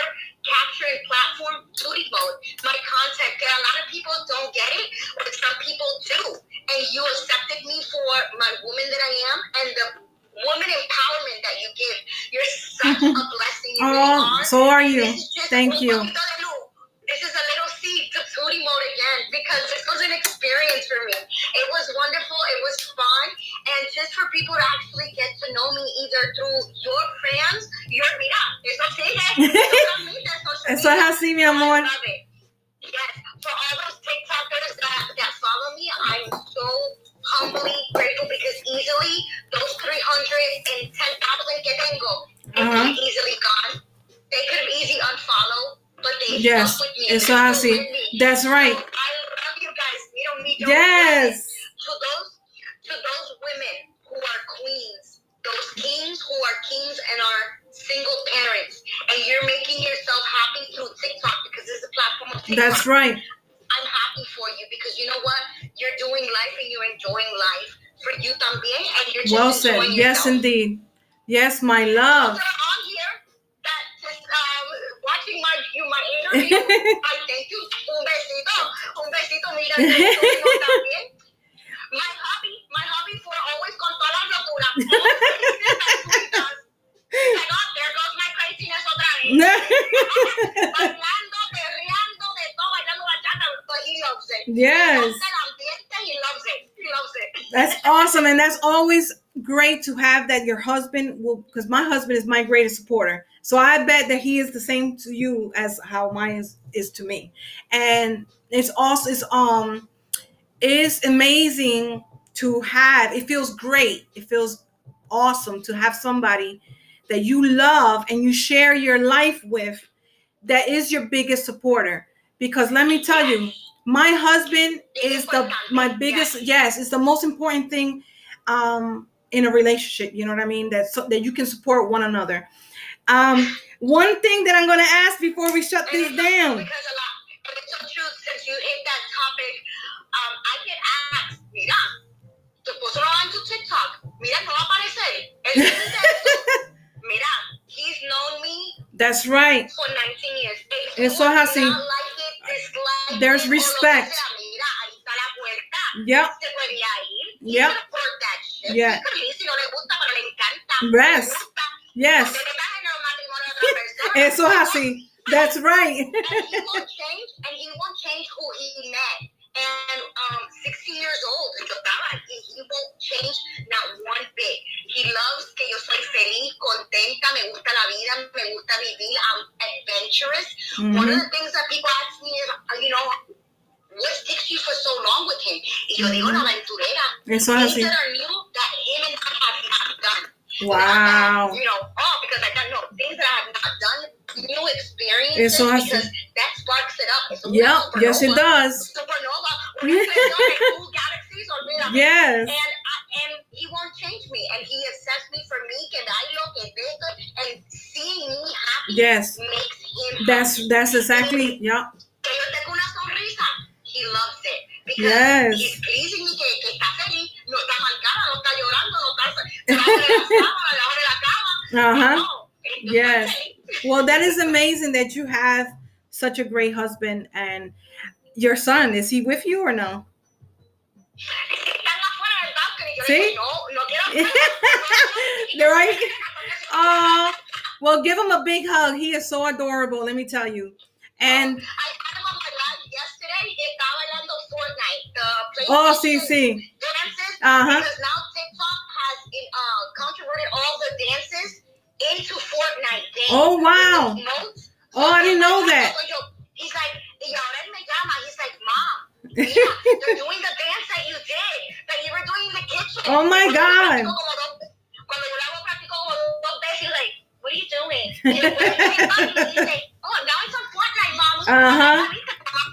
Speaker 2: capturing platform Tootie Mode, my content. That a lot of people don't get it, but some people do. And you accepted me for my woman that I am and the woman empowerment that you give. You're such a blessing. You really
Speaker 1: Oh,
Speaker 2: are.
Speaker 1: so are you.
Speaker 2: This is just
Speaker 1: Thank
Speaker 2: un
Speaker 1: you.
Speaker 2: poquito de luz. This is a little seed to Tootie mode again because this was an experience for me. It was wonderful. It was fun. And just for people to actually get to know me either through your fans, your mira, eso sigue. Eso transmite social
Speaker 1: Eso es
Speaker 2: media.
Speaker 1: así, mi
Speaker 2: I
Speaker 1: amor.
Speaker 2: love it. Yes. For all those TikTokers that, that follow me, I'm so humbly grateful because easily those 310,000 que tengo, they could
Speaker 1: Uh-huh.
Speaker 2: have easily gone. They could have easily unfollowed, but they
Speaker 1: Yes, así.
Speaker 2: with me.
Speaker 1: That's right.
Speaker 2: I love you guys. We don't need
Speaker 1: Yes.
Speaker 2: To those, to those women who are queens, those kings who are kings and are single parents, and you're making yourself happy through TikTok because it's a platform of TikTok.
Speaker 1: That's right.
Speaker 2: I'm happy for you because you know what? You're doing life and you're enjoying life for you también, and you're just
Speaker 1: Well said. Yes, indeed. Yes, my love.
Speaker 2: I thank you. Un besito. Un besito. Mira, thank you no, también. My hobby, my hobby for always con toda la locura. Like, oh, there goes my craziness otra vez. Bailando, perreando, de todo, bailando bachata, but he loves it.
Speaker 1: yes.
Speaker 2: He loves el ambiente, he loves it. He loves it.
Speaker 1: That's awesome. And that's always great to have that your husband will, because my husband is my greatest supporter. So I bet that he is the same to you as how mine is, is to me. And it's also, it's, um, it's amazing to have, it feels great. It feels awesome to have somebody that you love and you share your life with that is your biggest supporter. Because let me tell you, my husband is the my biggest yes it's the most important thing um in a relationship you know what i mean that so that you can support one another um one thing that i'm going to ask before we shut this down
Speaker 2: Because a lot, it's so true since you hit that topic. Um, I get asked, mira, no va TikTok. Mira, no va a aparecer. Él dice esto. [laughs] Mira, he's known me
Speaker 1: that's right
Speaker 2: for 19 years.
Speaker 1: Eso es así.
Speaker 2: like
Speaker 1: There's
Speaker 2: it, o lo que
Speaker 1: respect.
Speaker 2: sea. Mira, ahí está la puerta.
Speaker 1: yep
Speaker 2: Se podría ir. He
Speaker 1: Yep.
Speaker 2: could afford.
Speaker 1: Yeah.
Speaker 2: He could leave si no le gusta, pero le encanta.
Speaker 1: Yes. Yes
Speaker 2: Porque le estás en el matrimonio otra persona.
Speaker 1: eso es así that's right
Speaker 2: and he won't change, and he won't change who he met. And um, 16 years old, and he, he won't change not one bit. He loves que yo soy feliz, contenta, me gusta la vida, me gusta vivir. I'm adventurous. One of
Speaker 1: Mhm.
Speaker 2: the things that people ask me is, you know, what sticks you for so long with him? Y yo digo, la aventurera.
Speaker 1: eso es
Speaker 2: Things
Speaker 1: así
Speaker 2: that are new that him and I have not done.
Speaker 1: wow
Speaker 2: You know,
Speaker 1: Eso hace.
Speaker 2: because that sparks it up. It's
Speaker 1: yep
Speaker 2: supernova.
Speaker 1: yes it does
Speaker 2: Supernova. Una explosión de two galaxies, olvídate.
Speaker 1: yes
Speaker 2: And, I, and he won't change me. And he accepts me for me, que bailo, que beso. And seeing me happy
Speaker 1: yes
Speaker 2: makes him
Speaker 1: that's
Speaker 2: happy.
Speaker 1: that's exactly yeah.
Speaker 2: Que yo tengo una sonrisa. He loves it. Because
Speaker 1: Yes.
Speaker 2: he's pleasing me, que, que está feliz. No está marcada, no está llorando, no está la cama, la cama. [laughs]
Speaker 1: Yes. Well, that is amazing that you have such a great husband and your son. Is he with you or no?
Speaker 2: Están afuera del balcony. Yo
Speaker 1: ¿Sí?
Speaker 2: dije, no, no quiero hacer
Speaker 1: They're [laughs] right. Oh, well, give him a big hug. He is so adorable. Let me tell you. And
Speaker 2: I had him on my live yesterday. Estaba bailando Fortnite.
Speaker 1: Oh,
Speaker 2: see,
Speaker 1: see.
Speaker 2: dances.
Speaker 1: Uh huh.
Speaker 2: Because now TikTok has uh, controverted all the dances
Speaker 1: Oh, wow.
Speaker 2: with those notes.
Speaker 1: Oh, I didn't know that.
Speaker 2: He's like, y ahora él me llama. He's like, mom, mira, they're doing the dance that you did, that you were doing in the kitchen.
Speaker 1: Oh, my God.
Speaker 2: practico como dos- Cuando yo lo hago, practico como dos veces. He's like, what are you doing? And when I came back, he's like, oh, now it's on Fortnite, mom.
Speaker 1: Uh-huh.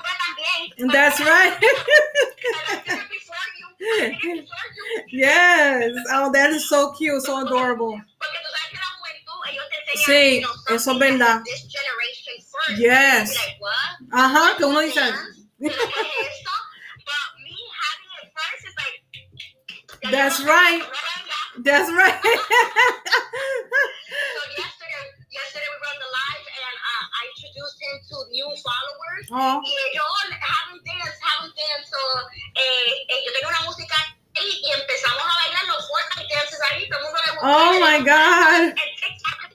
Speaker 2: Puede también.
Speaker 1: That's right.
Speaker 2: And [laughs] I did it before you. I did it before you.
Speaker 1: yes. Oh, that is so cute, so adorable.
Speaker 2: Porque tú sabes que la juventud, ellos te enseñan,
Speaker 1: Sí,
Speaker 2: you know,
Speaker 1: eso es verdad.
Speaker 2: that This generation first.
Speaker 1: Yes.
Speaker 2: Like.
Speaker 1: Ajá, que uno dice.
Speaker 2: ¿Qué es esto? But me having it first is like. ya
Speaker 1: That's right. That's right.
Speaker 2: So yesterday, yesterday we run the live and uh, I introduced him to new followers.
Speaker 1: oh,
Speaker 2: Y ellos haven't dance, haven't dance. So, eh, eh, yo tengo una música ahí y empezamos a bailar los Fortnite dances ahí. Todo el mundo le
Speaker 1: oh my God.
Speaker 2: And.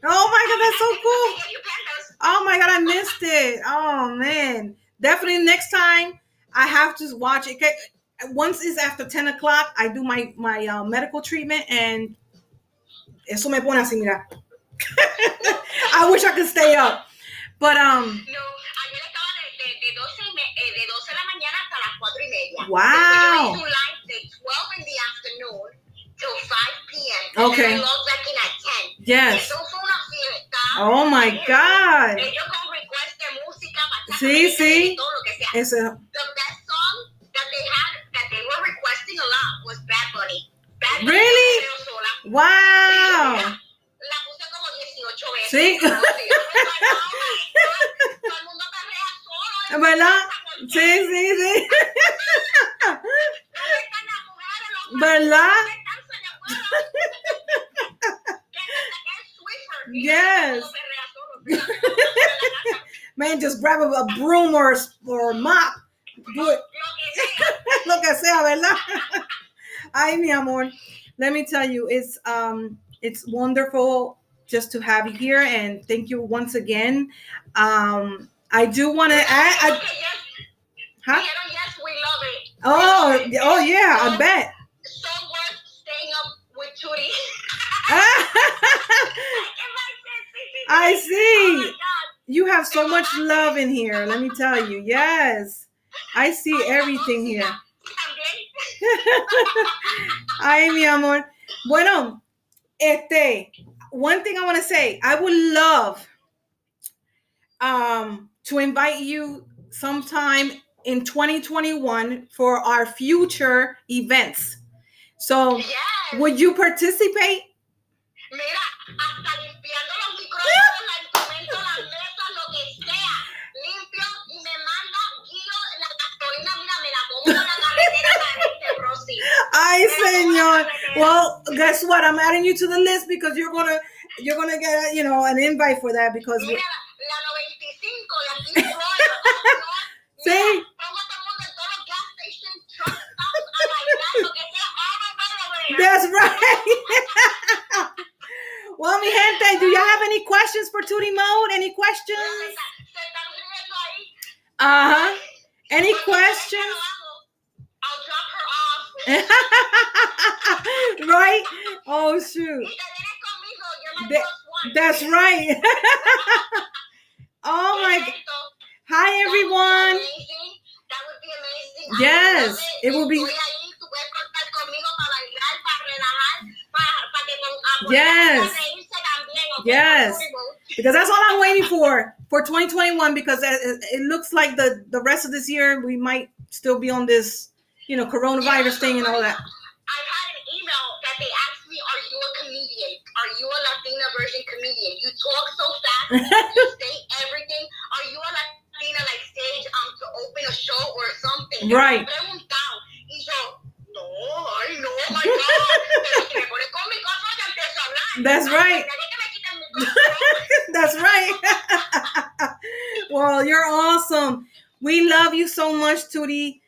Speaker 1: Oh my God, that's so cool.
Speaker 2: Yeah, you pandas.
Speaker 1: Oh my God, I missed it. Oh man. Definitely next time I have to watch it. Okay, Once it's after 10 o'clock, I do my, my uh, medical treatment and eso me pone así, mira. [laughs] I wish I could stay up. But um,
Speaker 2: No, ayer estaba de, de, de, 12 y me- eh, de 12 de la mañana hasta las 4 y media.
Speaker 1: Wow.
Speaker 2: Después yo hice un live de 12 in the afternoon till 5 p.m.
Speaker 1: Okay.
Speaker 2: I logged back in at 10.
Speaker 1: yes.
Speaker 2: Eso fue una fiesta.
Speaker 1: Oh my God.
Speaker 2: Ellos con request de música,
Speaker 1: Sí,
Speaker 2: merengue,
Speaker 1: sí.
Speaker 2: todo lo que sea.
Speaker 1: Ese,
Speaker 2: The best song that they had, that they were requesting a lot was Bad Bunny. Bad Bunny
Speaker 1: Really?
Speaker 2: Sola.
Speaker 1: wow.
Speaker 2: La puse como 18 veces.
Speaker 1: Sí.
Speaker 2: Como si yo fuera, oh [laughs] my God, Todo el mundo perrea solo.
Speaker 1: ¿Verdad? Sí, sí, sí.
Speaker 2: ¿Dónde están las mujeres? Los
Speaker 1: ¿Verdad? Yes. Man, just grab a, broom or, or a mop. Do it.
Speaker 2: Lo que sea.
Speaker 1: ¿verdad? Ay, mi amor. Let me tell you, it's um it's wonderful just to have you here and thank you once again. Um I do want to add I, huh?
Speaker 2: Yes, we love it.
Speaker 1: Oh, oh yeah, I bet. I
Speaker 2: Oh
Speaker 1: see.
Speaker 2: my God.
Speaker 1: You have so much love in here, let me tell you. Yes. I see everything here. [laughs] Ay, mi amor. Bueno, este, one thing I want to say, I would love um to invite you sometime in 2021 for our future events. So,
Speaker 2: Yes.
Speaker 1: would you participate? Señor. Well, guess what? I'm adding you to the list because you're gonna you're gonna get you know an invite for that because
Speaker 2: Mira, la 95 de aquí de Florida. No,
Speaker 1: Sí.
Speaker 2: mira, Pongo a todo el mundo en todos los gas stations, truck stops, a bailar, lo que sea. All over, over there.
Speaker 1: That's right. [laughs] well, mi gente, do y'all have any questions for Tootie Mode? Any questions?
Speaker 2: está- se están riendo ahí.
Speaker 1: Uh huh. Any questions?
Speaker 2: I'll drop her off. [laughs]
Speaker 1: right? Oh shoot.
Speaker 2: Y te vienes conmigo, you're my
Speaker 1: That-. That's right. [laughs] oh my. Hi
Speaker 2: That would be
Speaker 1: everyone.
Speaker 2: amazing. That would be amazing.
Speaker 1: Yes, it will be-
Speaker 2: Estoy ahí, tú puedes contar conmigo para bailar, para relajar, para, para que con apoyar,
Speaker 1: Yes.
Speaker 2: para reírse también, ¿ok?
Speaker 1: Yes. Because that's all I'm waiting for for 2021 because it looks like the the rest of this year we might still be on this, you know, coronavirus thing and all that.
Speaker 2: I've had an email that they asked me, "Are you a comedian? Are you a Latina version comedian? You talk so fast, [laughs] you say everything. Are you on a Latina like stage um to open a show or something?"
Speaker 1: Right.
Speaker 2: me he preguntado y yo, no, ay no, my God. Pero si me pones con mi cosa, yo empiezo a hablar.
Speaker 1: That's right.
Speaker 2: nadie que me quite el micrófono. [laughs]
Speaker 1: That's right. [laughs] well, you're awesome. We love you so much, Tootie.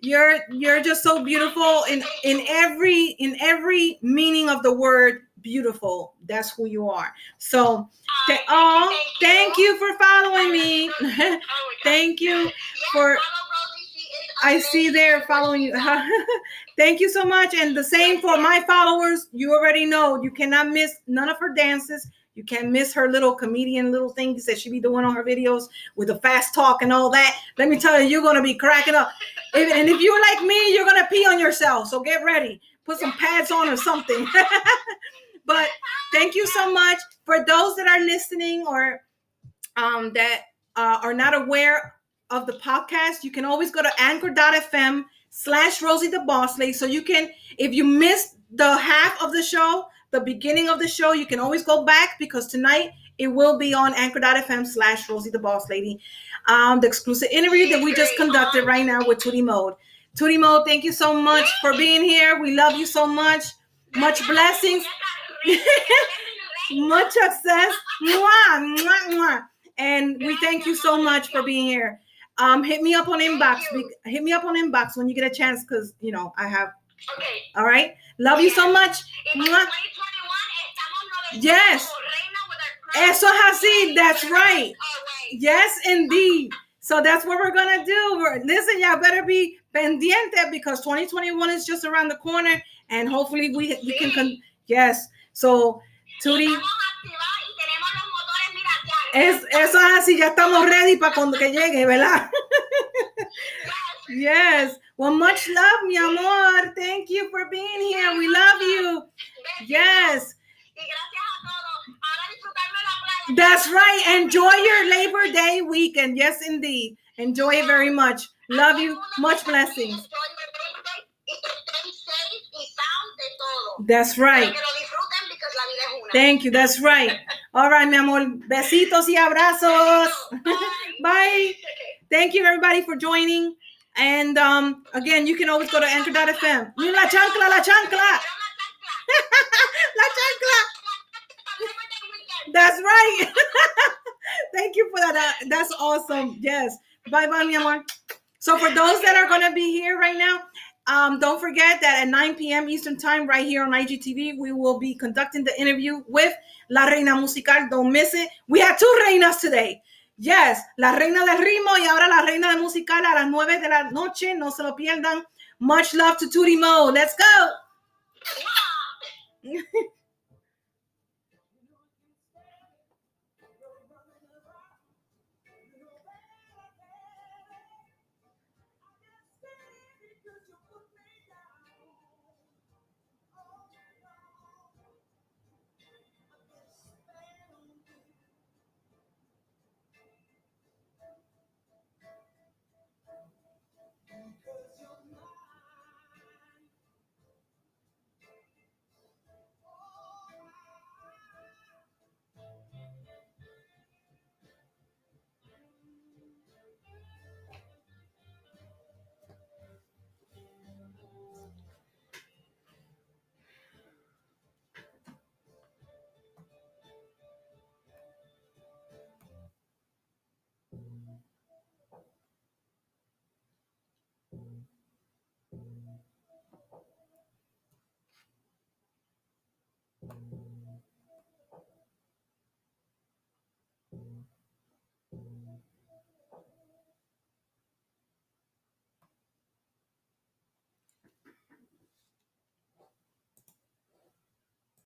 Speaker 1: You're you're just so beautiful in in every in every meaning of the word beautiful. That's who you are. So, th- oh, thank you for following me. [laughs]
Speaker 2: Oh
Speaker 1: thank you. For-
Speaker 2: follow Rosie. She is
Speaker 1: I see there following you. [laughs] Thank you so much. And the same for my followers. You already know you cannot miss none of her dances. You can't miss her little comedian little things that she be doing on her videos with the fast talk and all that. Let me tell you, you're gonna be cracking up. If, and if you're like me, you're gonna pee on yourself. So get ready. Put some pads on or something. [laughs] but thank you so much for those that are listening or um, that uh, are not aware of the podcast. You can always go to anchor.fm slash Rosie the Boss Lady. So you can, if you missed the half of the show, the beginning of the show, you can always go back because tonight it will be on anchor.fm slash Rosie the Boss Lady. Um, the exclusive interview that we just conducted right now with Tootie Mode. Tootie Mode, thank you so much for being here. We love you so much. Much blessings. [laughs] much success. Mwah, mwah, mwah. And we thank you so much for being here. Um, hit me up on inbox. Hit me up on inbox when you get a chance, because you know I have.
Speaker 2: Okay.
Speaker 1: All right. Love you so much. Mwah. Yes. Eso es así. That's right. Yes, indeed. So that's what we're gonna do. We're, listen, y'all better be pendiente because 2021 is just around the corner, and hopefully we we can. Con- yes. So, Tootie. Es, eso es así, ya estamos ready para cuando que llegue, ¿verdad? yes. Well, much love, mi amor. Thank you for being here. We love you. Yes. That's right. Enjoy your Labor Day weekend. Yes, indeed. Enjoy it very much. Love you. Much blessings. That's right. Thank you. That's right. All right, mi amor. Besitos y abrazos. Bye. Thank you, everybody, for joining. And um, again, you can always go to anchor.fm. La chancla, la chancla. [laughs] la chancla. That's right. [laughs] Thank you for that. Uh, that's awesome. Yes. Bye bye, mi amor. So, for those that are going to be here right now, um, don't forget that at 9 p.m. Eastern Time, right here on IGTV, we will be conducting the interview with La Reina Musical. Don't miss it. We had two reinas today. Yes, la reina del ritmo y ahora la reina del musical a las 9 de la noche. No se lo pierdan. Much love to Tootie Mo. Let's go. [laughs]